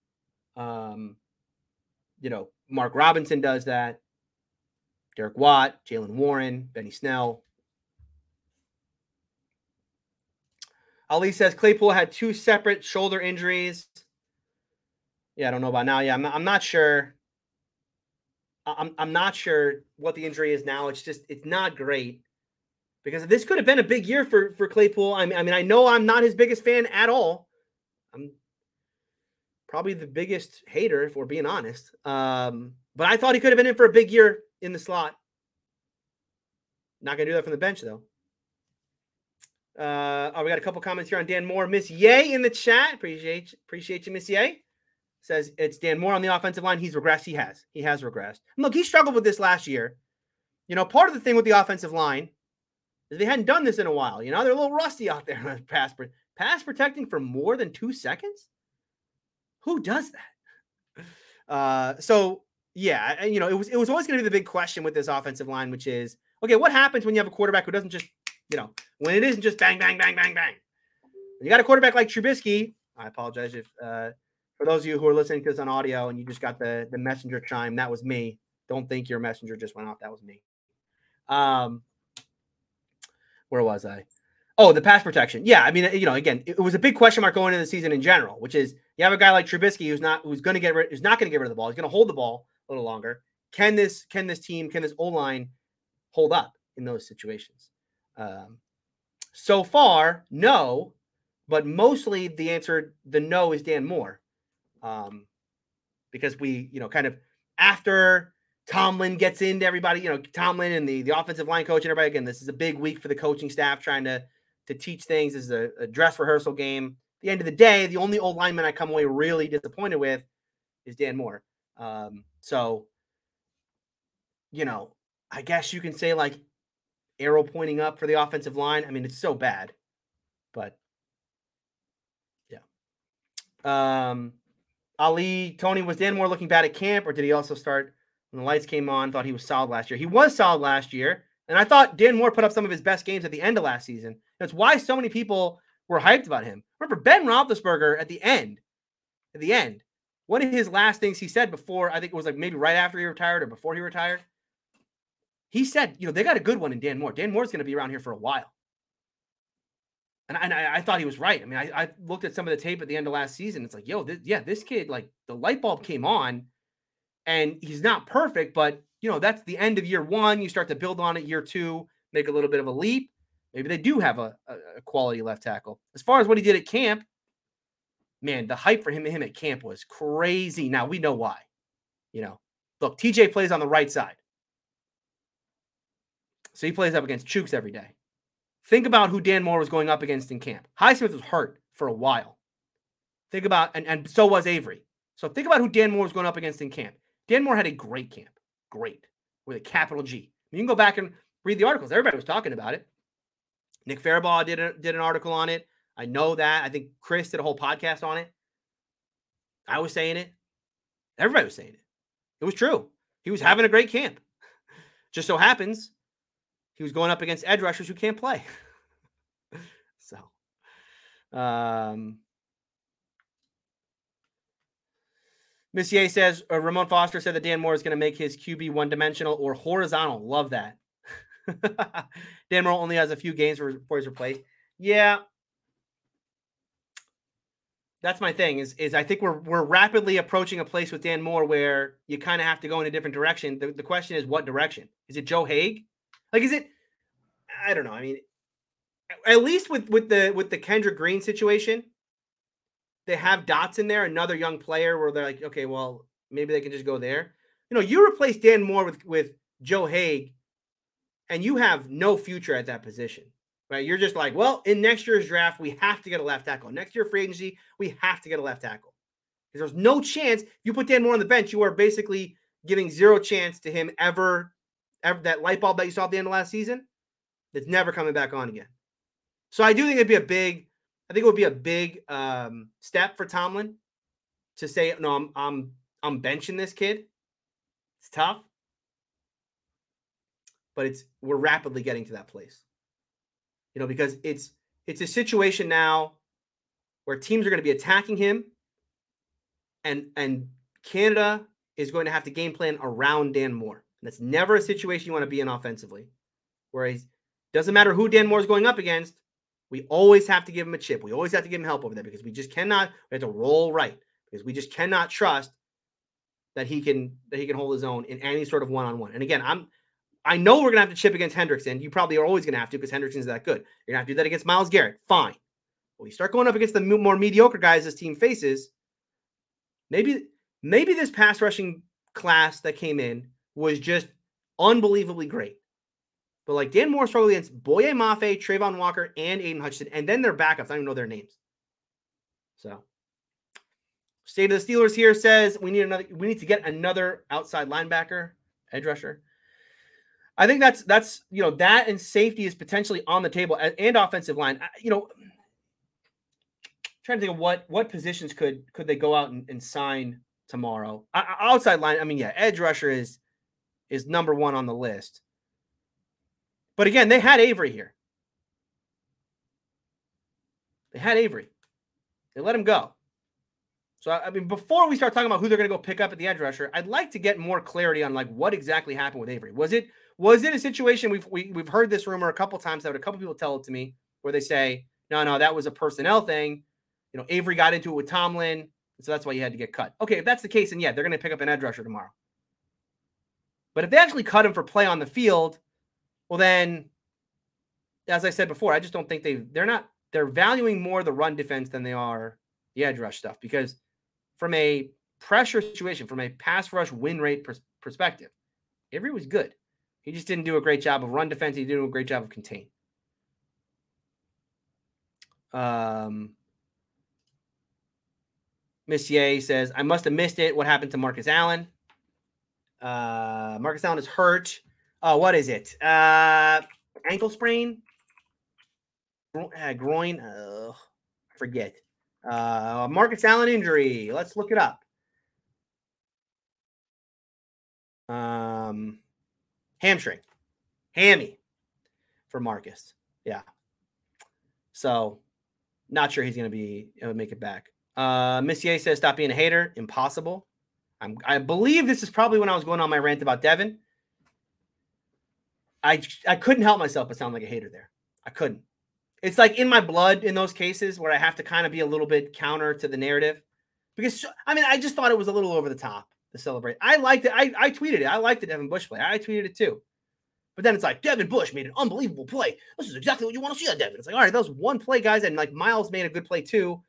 Um, you know, Mark Robinson does that. Derek Watt, Jaylen Warren, Benny Snell. Ali says Claypool had two separate shoulder injuries. Yeah, I don't know about now. Yeah, I'm not, I'm not sure. I'm, I'm not sure what the injury is now. It's just, it's not great because this could have been a big year for for Claypool. I mean, I mean, I know I'm not his biggest fan at all. I'm probably the biggest hater, if we're being honest. Um, but I thought he could have been in for a big year in the slot. Not gonna do that from the bench though. Uh, oh, we got a couple comments here on Dan Moore. Miss Yay in the chat. Appreciate appreciate you, Miss Yay. Says it's Dan Moore on the offensive line. He's regressed. He has. He has regressed. And look, he struggled with this last year. You know, part of the thing with the offensive line is they hadn't done this in a while. You know, they're a little rusty out there on pass. pass protecting for more than two seconds? Who does that? Uh, so yeah, you know, it was it was always going to be the big question with this offensive line, which is okay, what happens when you have a quarterback who doesn't just, you know, when it isn't just bang, bang, bang, bang, bang. You got a quarterback like Trubisky. I apologize if uh, for those of you who are listening to this on audio and you just got the the messenger chime. That was me. Don't think your messenger just went off. That was me. Um, where was I? Oh, the pass protection. Yeah, I mean, you know, again, it was a big question mark going into the season in general, which is you have a guy like Trubisky who's not who's going to get rid, who's not going to get rid of the ball. He's going to hold the ball a little longer. Can this can this team can this O line hold up in those situations? Um, so far, no, but mostly the answer the no is Dan Moore, um, because we you know kind of after Tomlin gets into everybody, you know, Tomlin and the, the offensive line coach and everybody. Again, this is a big week for the coaching staff trying to to teach things. This is a, a dress rehearsal game. At the end of the day, the only old lineman I come away really disappointed with is Dan Moore. Um, so, you know, I guess you can say like arrow pointing up for the offensive line. I mean, it's so bad, but yeah. Um, Ali, Tony, was Dan Moore looking bad at camp, or did he also start when the lights came on? Thought he was solid last year. He was solid last year, and I thought Dan Moore put up some of his best games at the end of last season. That's why so many people were hyped about him. Remember Ben Roethlisberger at the end, at the end, one of his last things he said before, I think it was like maybe right after he retired or before he retired. He said, you know, they got a good one in Dan Moore. Dan Moore's going to be around here for a while. And, and I, I, thought he was right. I mean, I, I, looked at some of the tape at the end of last season. It's like, yo, this, yeah, this kid, like the light bulb came on and he's not perfect, but, you know, that's the end of year one. You start to build on it year two, make a little bit of a leap. Maybe they do have a, a, a quality left tackle. As far as what he did at camp, man, the hype for him and him at camp was crazy. Now we know why. You know, look, TJ plays on the right side. So he plays up against Chuks every day. Think about who Dan Moore was going up against in camp. Highsmith was hurt for a while. Think about, and, and so was Avery. So think about who Dan Moore was going up against in camp. Dan Moore had a great camp. Great. With a capital G. You can go back and read the articles. Everybody was talking about it. Nick Farabaugh did, a, did an article on it. I know that. I think Chris did a whole podcast on it. I was saying it. Everybody was saying it. It was true. He was having a great camp. Just so happens he was going up against edge rushers who can't play. so, um, Monsieur says uh, Ramon Foster said that Dan Moore is going to make his QB one dimensional or horizontal. Love that. Dan Moore only has a few games before he's replaced. Yeah, that's my thing. Is is I think we're we're rapidly approaching a place with Dan Moore where you kind of have to go in a different direction. The, the question is, what direction? Is it Joe Haeg? Like, is it? I don't know. I mean, at least with with the with the Kendrick Green situation, they have Dotson there. Another young player where they're like, okay, well, maybe they can just go there. You know, you replace Dan Moore with with Joe Haeg, and you have no future at that position, right? You're just like, well, in next year's draft, we have to get a left tackle. Next year free agency, we have to get a left tackle. Because there's no chance you put Dan Moore on the bench, you are basically giving zero chance to him ever ever that light bulb that you saw at the end of last season, that's never coming back on again. So I do think it'd be a big, I think it would be a big um, step for Tomlin to say, no, I'm I'm I'm benching this kid. It's tough. But it's we're rapidly getting to that place. You know, because it's it's a situation now where teams are going to be attacking him and and Canada is going to have to game plan around Dan Moore. That's never a situation you want to be in offensively. Whereas it doesn't matter who Dan Moore is going up against, we always have to give him a chip. We always have to give him help over there because we just cannot. We have to roll right because we just cannot trust that he can that he can hold his own in any sort of one on one. And again, I'm I know we're gonna have to chip against Hendrickson. You probably are always gonna have to because Hendrickson's that good. You're gonna have to do that against Myles Garrett. Fine. When you start going up against the more mediocre guys this team faces, maybe maybe this pass rushing class that came in was just unbelievably great. But like Dan Moore struggled against Boye Mafe, Travon Walker, and Aidan Hutchinson, and then their backups. I don't even know their names. So, State of the Steelers here says we need another. We need to get another outside linebacker, edge rusher. I think that's that's you know that and safety is potentially on the table and offensive line. You know, trying to think of what what positions could could they go out and, and sign tomorrow. I, outside line, I mean, yeah, edge rusher is is number one on the list. But again, they had Avery here. They had Avery. They let him go. So I mean, before we start talking about who they're going to go pick up at the edge rusher, I'd like to get more clarity on like what exactly happened with Avery. Was it was it a situation we've we, have we have heard this rumor a couple times? That a couple people tell it to me where they say, no, no, that was a personnel thing. You know, Avery got into it with Tomlin, so that's why he had to get cut. Okay, if that's the case, and yeah, they're going to pick up an edge rusher tomorrow. But if they actually cut him for play on the field, well then, as I said before, I just don't think they they're not they're valuing more the run defense than they are the edge rush stuff because from a pressure situation, from a pass rush win rate pers- perspective, Avery was good. He just didn't do a great job of run defense. He didn't do a great job of contain. Um, Miss Ye says, I must have missed it. What happened to Marcus Allen? Uh, Marcus Allen is hurt. Oh, what is it? Uh, ankle sprain? Gro- uh, groin? Uh, forget. Uh, Marcus Allen injury. Let's look it up. Um, hamstring, hammy for Marcus. Yeah. So, not sure he's going to be able to make it back. Uh, Missier says, "Stop being a hater. Impossible." I'm, I believe this is probably when I was going on my rant about Devin. I I couldn't help myself but sound like a hater there. I couldn't it's like in my blood in those cases where I have to kind of be a little bit counter to the narrative because I mean I just thought it was a little over the top to celebrate. I liked it. I, I tweeted it. I liked the Devin Bush play. I tweeted it too. But then it's like Devin Bush made an unbelievable play. This is exactly what you want to see on Devin. It's like all right, that was one play, guys, and like Myles made a good play too.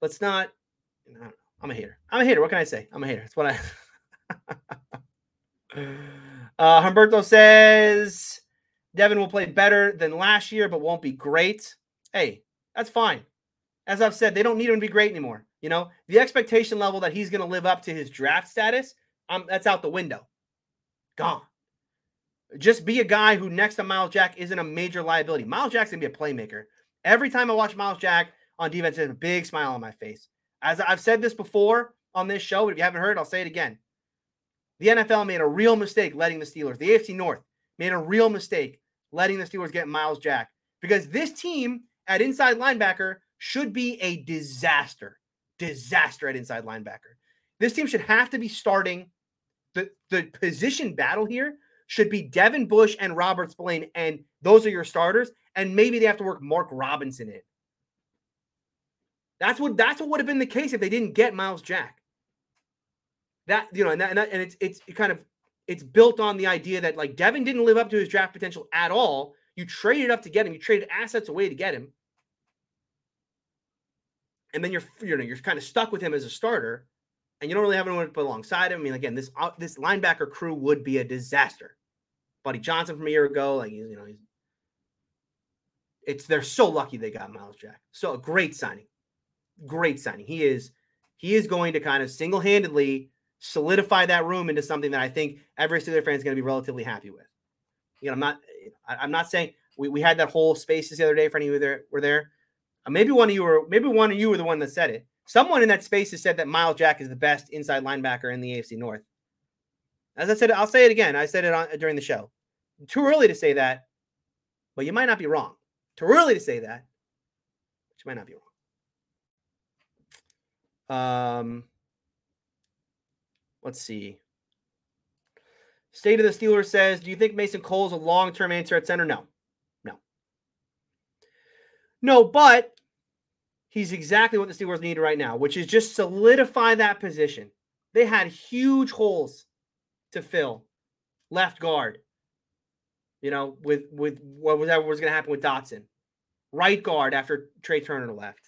Let's not. I'm a hater. I'm a hater. What can I say? I'm a hater. That's what I. uh, Humberto says Devin will play better than last year, but won't be great. Hey, that's fine. As I've said, they don't need him to be great anymore. You know, the expectation level that he's going to live up to his draft status, um, that's out the window. Gone. Just be a guy who next to Myles Jack isn't a major liability. Myles Jack's gonna be a playmaker. Every time I watch Myles Jack on defense, there's a big smile on my face. As I've said this before on this show, but if you haven't heard, I'll say it again. The NFL made a real mistake letting the Steelers, the AFC North, made a real mistake letting the Steelers get Myles Jack because this team at inside linebacker should be a disaster. Disaster at inside linebacker. This team should have to be starting the, the position battle here should be Devin Bush and Robert Spillane, and those are your starters. And maybe they have to work Mark Robinson in. That's what that's what would have been the case if they didn't get Myles Jack. That you know, and, that, and, that, and it's it's kind of it's built on the idea that like Devin didn't live up to his draft potential at all. You traded up to get him. You traded assets away to get him, and then you're you know you're kind of stuck with him as a starter, and you don't really have anyone to put alongside him. I mean, again, this uh, this linebacker crew would be a disaster. Buddy Johnson from a year ago, like you know, it's they're so lucky they got Myles Jack. So a great signing, great signing. He is he is going to kind of single handedly solidify that room into something that I think every Steeler fan is going to be relatively happy with. You know, I'm not I'm not saying we, we had that whole spaces the other day for any of you there were there. Uh, maybe one of you were maybe one of you were the one that said it. Someone in that space has said that Myles Jack is the best inside linebacker in the AFC North. As I said, I'll say it again. I said it on, during the show. Too early to say that, but you might not be wrong. Too early to say that, but you might not be wrong. Um, Let's see. State of the Steelers says, Do you think Mason Cole is a long term answer at center? No. No. No, but he's exactly what the Steelers need right now, which is just solidify that position. They had huge holes to fill. Left guard, you know, with with what was that was going to happen with Dotson. Right guard after Trai Turner left.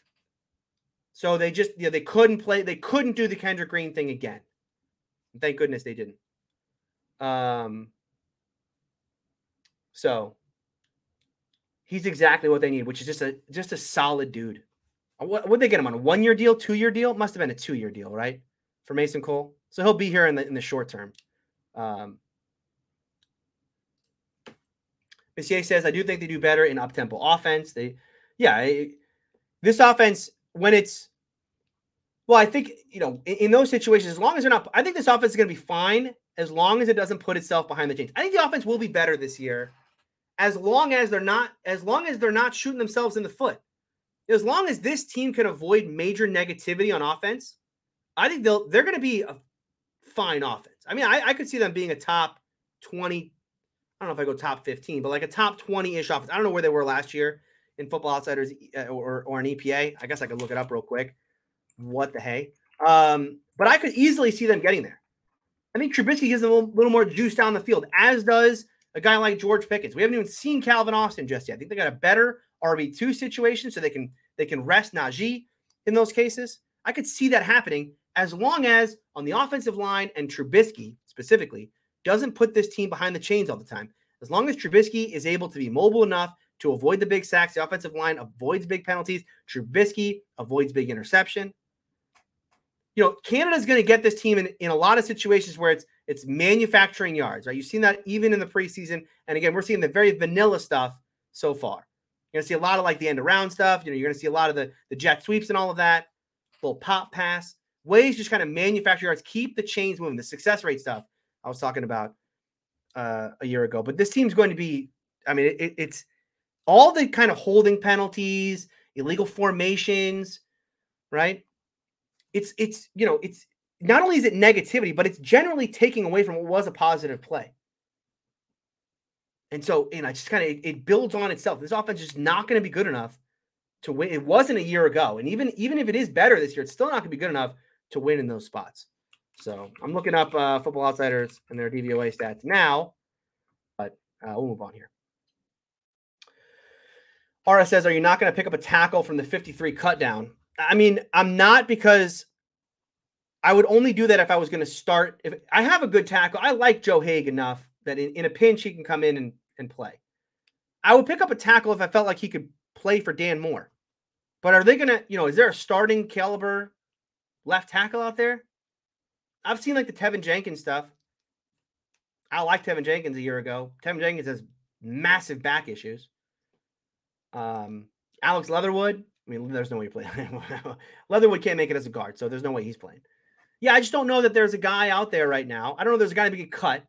So they just you know, they couldn't play. They couldn't do the Kendrick Green thing again. Thank goodness they didn't. Um, so he's exactly what they need, which is just a just a solid dude. Uh, what would they get him on a one year deal, two year deal? Must have been a two year deal, right? For Mason Cole. So he'll be here in the in the short term. Um, Messier says, I do think they do better in up tempo offense. They, yeah, this offense when it's well, I think you know in, in, those situations, as long as they're not, I think this offense is going to be fine as long as it doesn't put itself behind the chains. I think the offense will be better this year, as long as they're not, as long as they're not shooting themselves in the foot. As long as this team can avoid major negativity on offense, I think they'll they're going to be a fine offense. I mean, I, I could see them being a top twenty. I don't know if I go top fifteen, but like a top twenty ish offense. I don't know where they were last year in Football Outsiders uh, or or an EPA. I guess I could look it up real quick what the hey. Um, but I could easily see them getting there. I think Trubisky gives them a little, little, more juice down the field, as does a guy like George Pickens. We haven't even seen Calvin Austin just yet. I think they got a better RB two situation, so they can they can rest Najee in those cases. I could see that happening as long as on the offensive line and Trubisky specifically doesn't put this team behind the chains all the time. As long as Trubisky is able to be mobile enough to avoid the big sacks, the offensive line avoids big penalties, Trubisky avoids big interception you know, Canada's going to get this team in, in a lot of situations where it's it's manufacturing yards, right? You've seen that even in the preseason. And again, we're seeing the very vanilla stuff so far. You're gonna see a lot of like the end around stuff. You know, you're gonna see a lot of the the jet sweeps and all of that, little pop pass, ways just kind of manufacture yards, keep the chains moving, the success rate stuff I was talking about uh, a year ago. But this team's going to be, I mean, it, it's all the kind of holding penalties, illegal formations, right? it's it's you know it's not only is it negativity, but it's generally taking away from what was a positive play. And so, and I just kind of it, it, builds on itself. This offense is not going to be good enough to win. It wasn't a year ago, and even even if it is better this year, it's still not going to be good enough to win in those spots. So I'm looking up uh, Football Outsiders and their DVOA stats now, but uh, we'll move on here. RS says, "Are you not going to pick up a tackle from the 53 cut down?" I mean, I'm not because I would only do that if I was going to start. If I have a good tackle, I like Joe Haeg enough that in, in a pinch he can come in and, and play. I would pick up a tackle if I felt like he could play for Dan Moore. But are they going to, you know, is there a starting caliber left tackle out there? I've seen like the Teven Jenkins stuff. I liked Teven Jenkins a year ago. Teven Jenkins has massive back issues. Um, Alex Leatherwood, I mean, there's no way he plays. Leatherwood can't make it as a guard, so there's no way he's playing. Yeah, I just don't know that there's a guy out there right now. I don't know there's a guy to get cut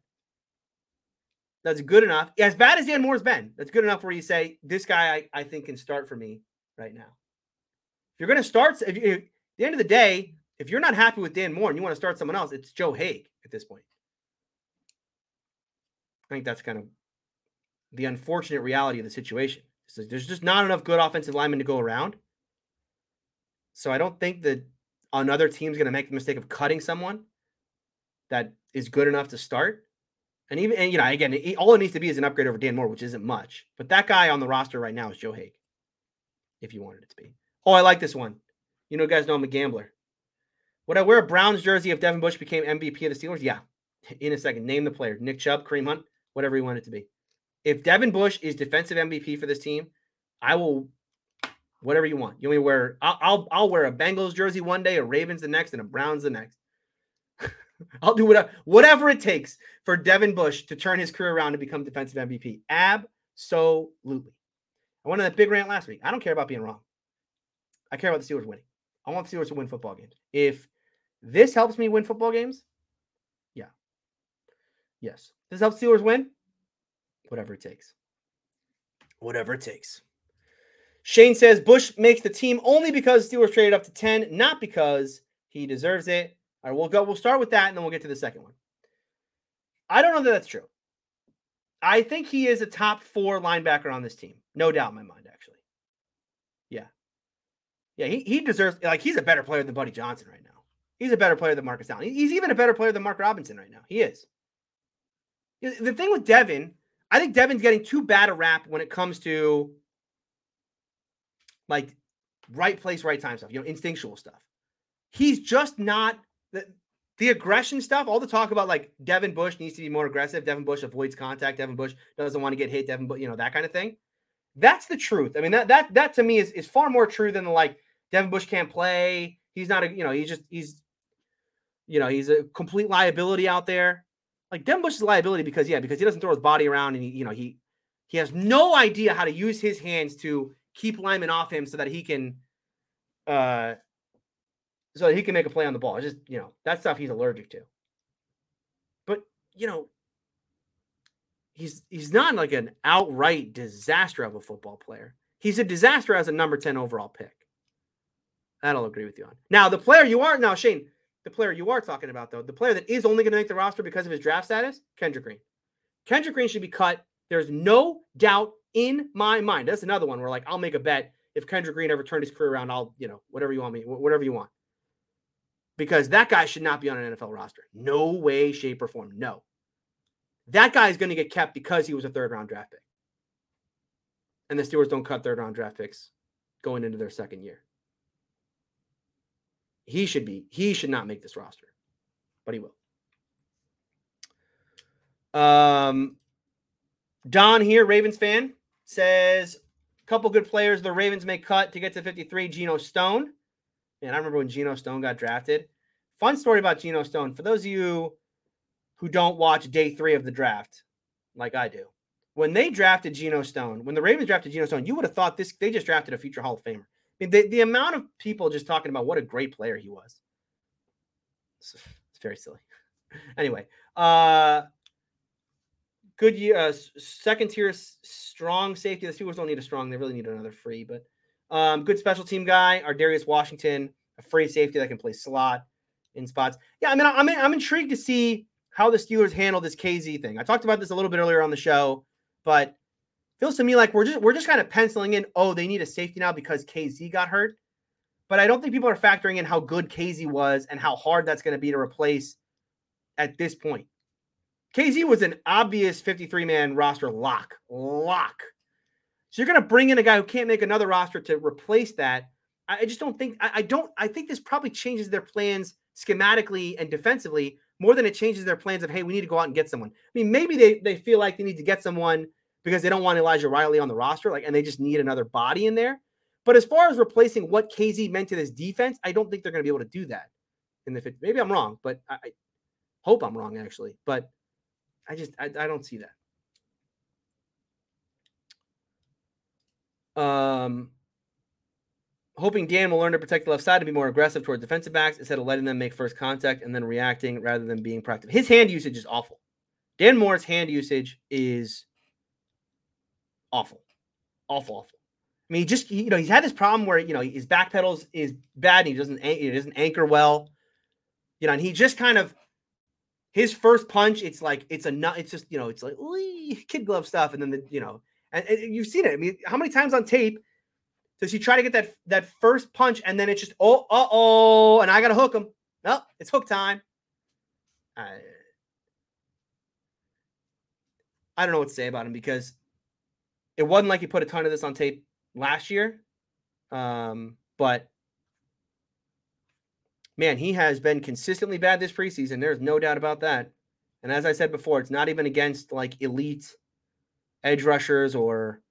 that's good enough. As bad as Dan Moore's been, that's good enough where you say, this guy I, I think can start for me right now. If you're going to start, if you, at the end of the day, if you're not happy with Dan Moore and you want to start someone else, it's Joe Haeg at this point. I think that's kind of the unfortunate reality of the situation. There's just not enough good offensive linemen to go around. So I don't think that another team's going to make the mistake of cutting someone that is good enough to start. And even, and, you know, again, it, all it needs to be is an upgrade over Dan Moore, which isn't much. But that guy on the roster right now is Joe Haeg, if you wanted it to be. Oh, I like this one. You know, guys know I'm a gambler. Would I wear a Browns jersey if Devin Bush became MVP of the Steelers? Yeah. In a second. Name the player. Nick Chubb, Kareem Hunt, whatever you want it to be. If Devin Bush is defensive MVP for this team, I will whatever you want. You want me to wear? I'll, I'll, I'll wear a Bengals jersey one day, a Ravens the next, and a Browns the next. I'll do whatever whatever it takes for Devin Bush to turn his career around and become defensive MVP. Absolutely. I went on that big rant last week. I don't care about being wrong. I care about the Steelers winning. I want the Steelers to win football games. If this helps me win football games, yeah. Yes. This helps Steelers win. Whatever it takes. Whatever it takes. Shane says Bush makes the team only because Steelers traded up to 10, not because he deserves it. All right, we'll go. We'll start with that and then we'll get to the second one. I don't know that that's true. I think he is a top four linebacker on this team. No doubt in my mind, actually. Yeah. Yeah, he, he deserves, like, he's a better player than Buddy Johnson right now. He's a better player than Marcus Allen. He's even a better player than Mark Robinson right now. He is. The thing with Devin, I think Devin's getting too bad a rap when it comes to like right place, right time stuff, you know, instinctual stuff. He's just not the, the aggression stuff, all the talk about like Devin Bush needs to be more aggressive. Devin Bush avoids contact. Devin Bush doesn't want to get hit. Devin, you know, that kind of thing. That's the truth. I mean, that that that to me is is far more true than the like Devin Bush can't play. He's not a, you know, he's just he's you know, he's a complete liability out there. Like Devin Bush is a liability because yeah, because he doesn't throw his body around and he, you know, he he has no idea how to use his hands to keep linemen off him so that he can uh, so he can make a play on the ball. It's just you know that stuff he's allergic to. But you know, he's he's not like an outright disaster of a football player. He's a disaster as a number ten overall pick. That'll agree with you on. Now the player you are now Shane, the player you are talking about though, the player that is only going to make the roster because of his draft status, Kendrick Green. Kendrick Green should be cut. There's no doubt in my mind. That's another one where like I'll make a bet if Kendrick Green ever turned his career around, I'll you know whatever you want me, whatever you want because that guy should not be on an NFL roster. No way, shape, or form. No. That guy is going to get kept because he was a third round draft pick. And the Steelers don't cut third round draft picks going into their second year. He should be, he should not make this roster, but he will. Um, Don here, Ravens fan, says a couple good players the Ravens may cut to get to 53. Geno Stone. And I remember when Geno Stone got drafted. Fun story about Geno Stone. For those of you who don't watch day three of the draft, like I do, when they drafted Geno Stone, when the Ravens drafted Geno Stone, you would have thought this they just drafted a future Hall of Famer. Mean, the, the amount of people just talking about what a great player he was. It's, it's very silly. anyway, uh good year, uh, second tier strong safety. The Steelers don't need a strong; they really need another free. But um, good special team guy, Ar'Darius Washington, a free safety that can play slot in spots. Yeah, I mean, I'm I'm intrigued to see how the Steelers handle this Kazee thing. I talked about this a little bit earlier on the show, but feels to me like we're just we're just kind of penciling in. Oh, they need a safety now because Kazee got hurt. But I don't think people are factoring in how good Kazee was and how hard that's going to be to replace at this point. Kazee was an obvious 53 man roster lock, lock so you're going to bring in a guy who can't make another roster to replace that. I just don't think I, I don't I think this probably changes their plans schematically and defensively more than it changes their plans of hey we need to go out and get someone. I mean maybe they they feel like they need to get someone because they don't want Elijah Riley on the roster like and they just need another body in there. But as far as replacing what Kazee meant to this defense, I don't think they're going to be able to do that in the 50. Maybe I'm wrong, but I, I hope I'm wrong actually. But I just I, I don't see that. Um, hoping Dan will learn to protect the left side and be more aggressive towards defensive backs instead of letting them make first contact and then reacting rather than being proactive. His hand usage is awful. Dan Moore's hand usage is awful, awful, awful. I mean, he just you know he's had this problem where you know his back pedals is bad and he doesn't he doesn't anchor well, you know, and he just kind of his first punch it's like it's a nut it's just you know it's like kid glove stuff and then the you know and, and you've seen it. I mean, how many times on tape does he try to get that that first punch and then it's just oh uh oh, and I gotta hook him. No, it's hook time. I, I don't know what to say about him because it wasn't like he put a ton of this on tape last year. Um, but man, he has been consistently bad this preseason. There's no doubt about that. And as I said before, it's not even against like elite edge rushers or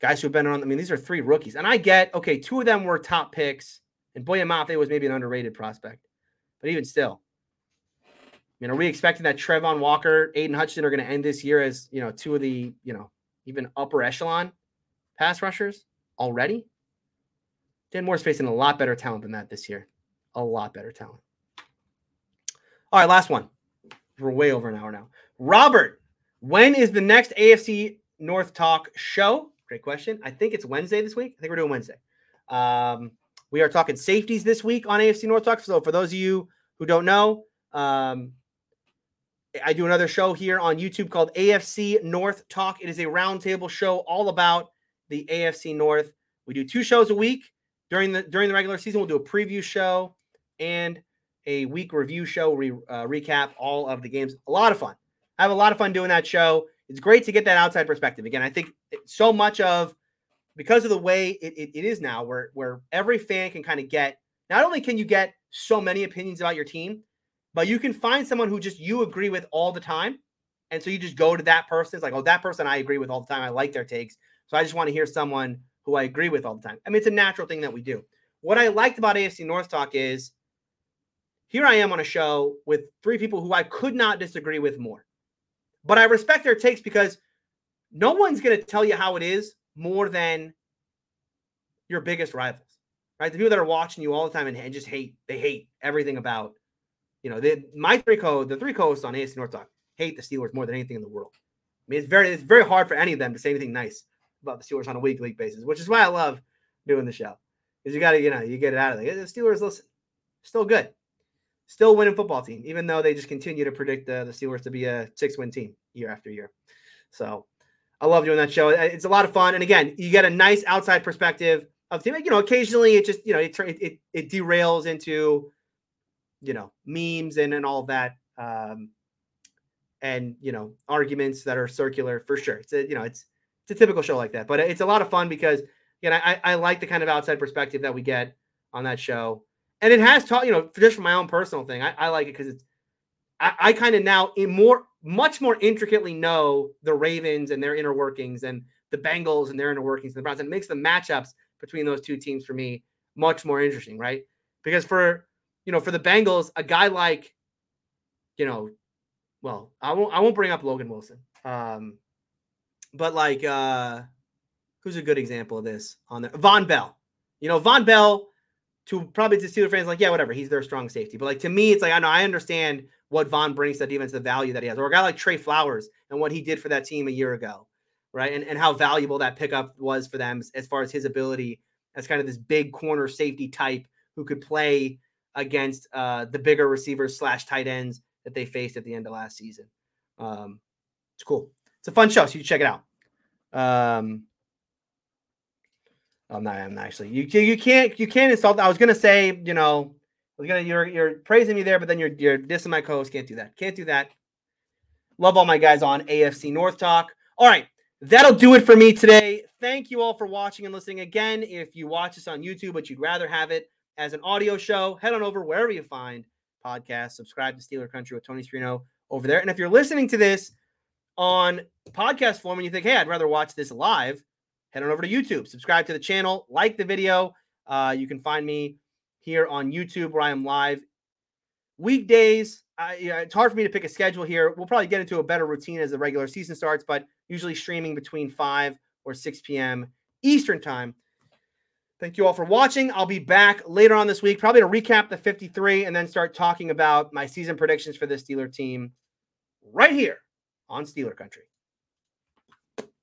guys who've been on. I mean, these are three rookies. And I get, okay, two of them were top picks, and Boye Mafe was maybe an underrated prospect. But even still, I mean, are we expecting that Travon Walker, Aidan Hutchinson are going to end this year as, you know, two of the, you know, even upper echelon pass rushers already? Dan Moore's facing a lot better talent than that this year. A lot better talent. All right, last one. We're way over an hour now. Robert, when is the next AFC North Talk show? Great question. I think it's Wednesday this week. I think we're doing Wednesday. Um, we are talking safeties this week on AFC North Talk. So for those of you who don't know, um, I do another show here on YouTube called AFC North Talk. It is a roundtable show all about the AFC North. We do two shows a week during the during the regular season. We'll do a preview show and a week review show. We uh, recap all of the games. A lot of fun. I have a lot of fun doing that show it's great to get that outside perspective. Again, I think so much of because of the way it, it, it is now, where where every fan can kind of get not only can you get so many opinions about your team, but you can find someone who just you agree with all the time. And so you just go to that person. It's like, oh, that person I agree with all the time. I like their takes. So I just want to hear someone who I agree with all the time. I mean, it's a natural thing that we do. What I liked about AFC North Talk is here I am on a show with three people who I could not disagree with more. But I respect their takes because no one's going to tell you how it is more than your biggest rivals. right? The people that are watching you all the time and, and just hate, they hate everything about, you know, they, my three co, the three co-hosts on AFC North Talk hate the Steelers more than anything in the world. I mean, it's very, it's very hard for any of them to say anything nice about the Steelers on a week week basis, which is why I love doing the show. Because you got to, you know, you get it out of there. The Steelers, listen, still good, still winning football team, even though they just continue to predict the, the Steelers to be a six win team year after year. So I love doing that show. It's a lot of fun. And again, you get a nice outside perspective of team. You know, occasionally it just, you know, it, it, it derails into, you know, memes and, and all that. Um, and, you know, arguments that are circular for sure. It's a, you know, it's, it's a typical show like that, but it's a lot of fun because, again, I, I like the kind of outside perspective that we get on that show. And it has taught, you know, just from my own personal thing, I, I like it because it's, I, I kind of now in more, much more intricately know the Ravens and their inner workings and the Bengals and their inner workings and the Browns. It makes the matchups between those two teams for me much more interesting, right? Because for you know, for the Bengals, a guy like, you know, well, I won't I won't bring up Logan Wilson. Um, but like uh who's a good example of this on there? Vonn Bell. You know, Vonn Bell to probably to Steelers fans, like, yeah, whatever, he's their strong safety. But like to me, it's like I know I understand what Vonn brings to that defense, the value that he has, or a guy like Tre Flowers and what he did for that team a year ago, right? And and how valuable that pickup was for them as far as his ability as kind of this big corner safety type who could play against uh, the bigger receivers slash tight ends that they faced at the end of last season. Um, it's cool. It's a fun show, so you check it out. Um, I'm not. I'm not actually. You you can't you can't insult. I was gonna say you know gonna you're you're praising me there, but then you're you're dissing my co-host. Can't do that. Can't do that. Love all my guys on AFC North Talk. All right, that'll do it for me today. Thank you all for watching and listening. Again, if you watch this on YouTube, but you'd rather have it as an audio show, head on over wherever you find podcasts. Subscribe to Steeler Country with Tony Serino over there. And if you're listening to this on podcast form and you think, hey, I'd rather watch this live, head on over to YouTube. Subscribe to the channel, like the video. Uh, you can find me here on YouTube where I am live weekdays. I, yeah, it's hard for me to pick a schedule here. We'll probably get into a better routine as the regular season starts, but usually streaming between 5 or 6 p.m. Eastern time. Thank you all for watching. I'll be back later on this week, probably to recap the 53 and then start talking about my season predictions for this Steeler team right here on Steeler Country.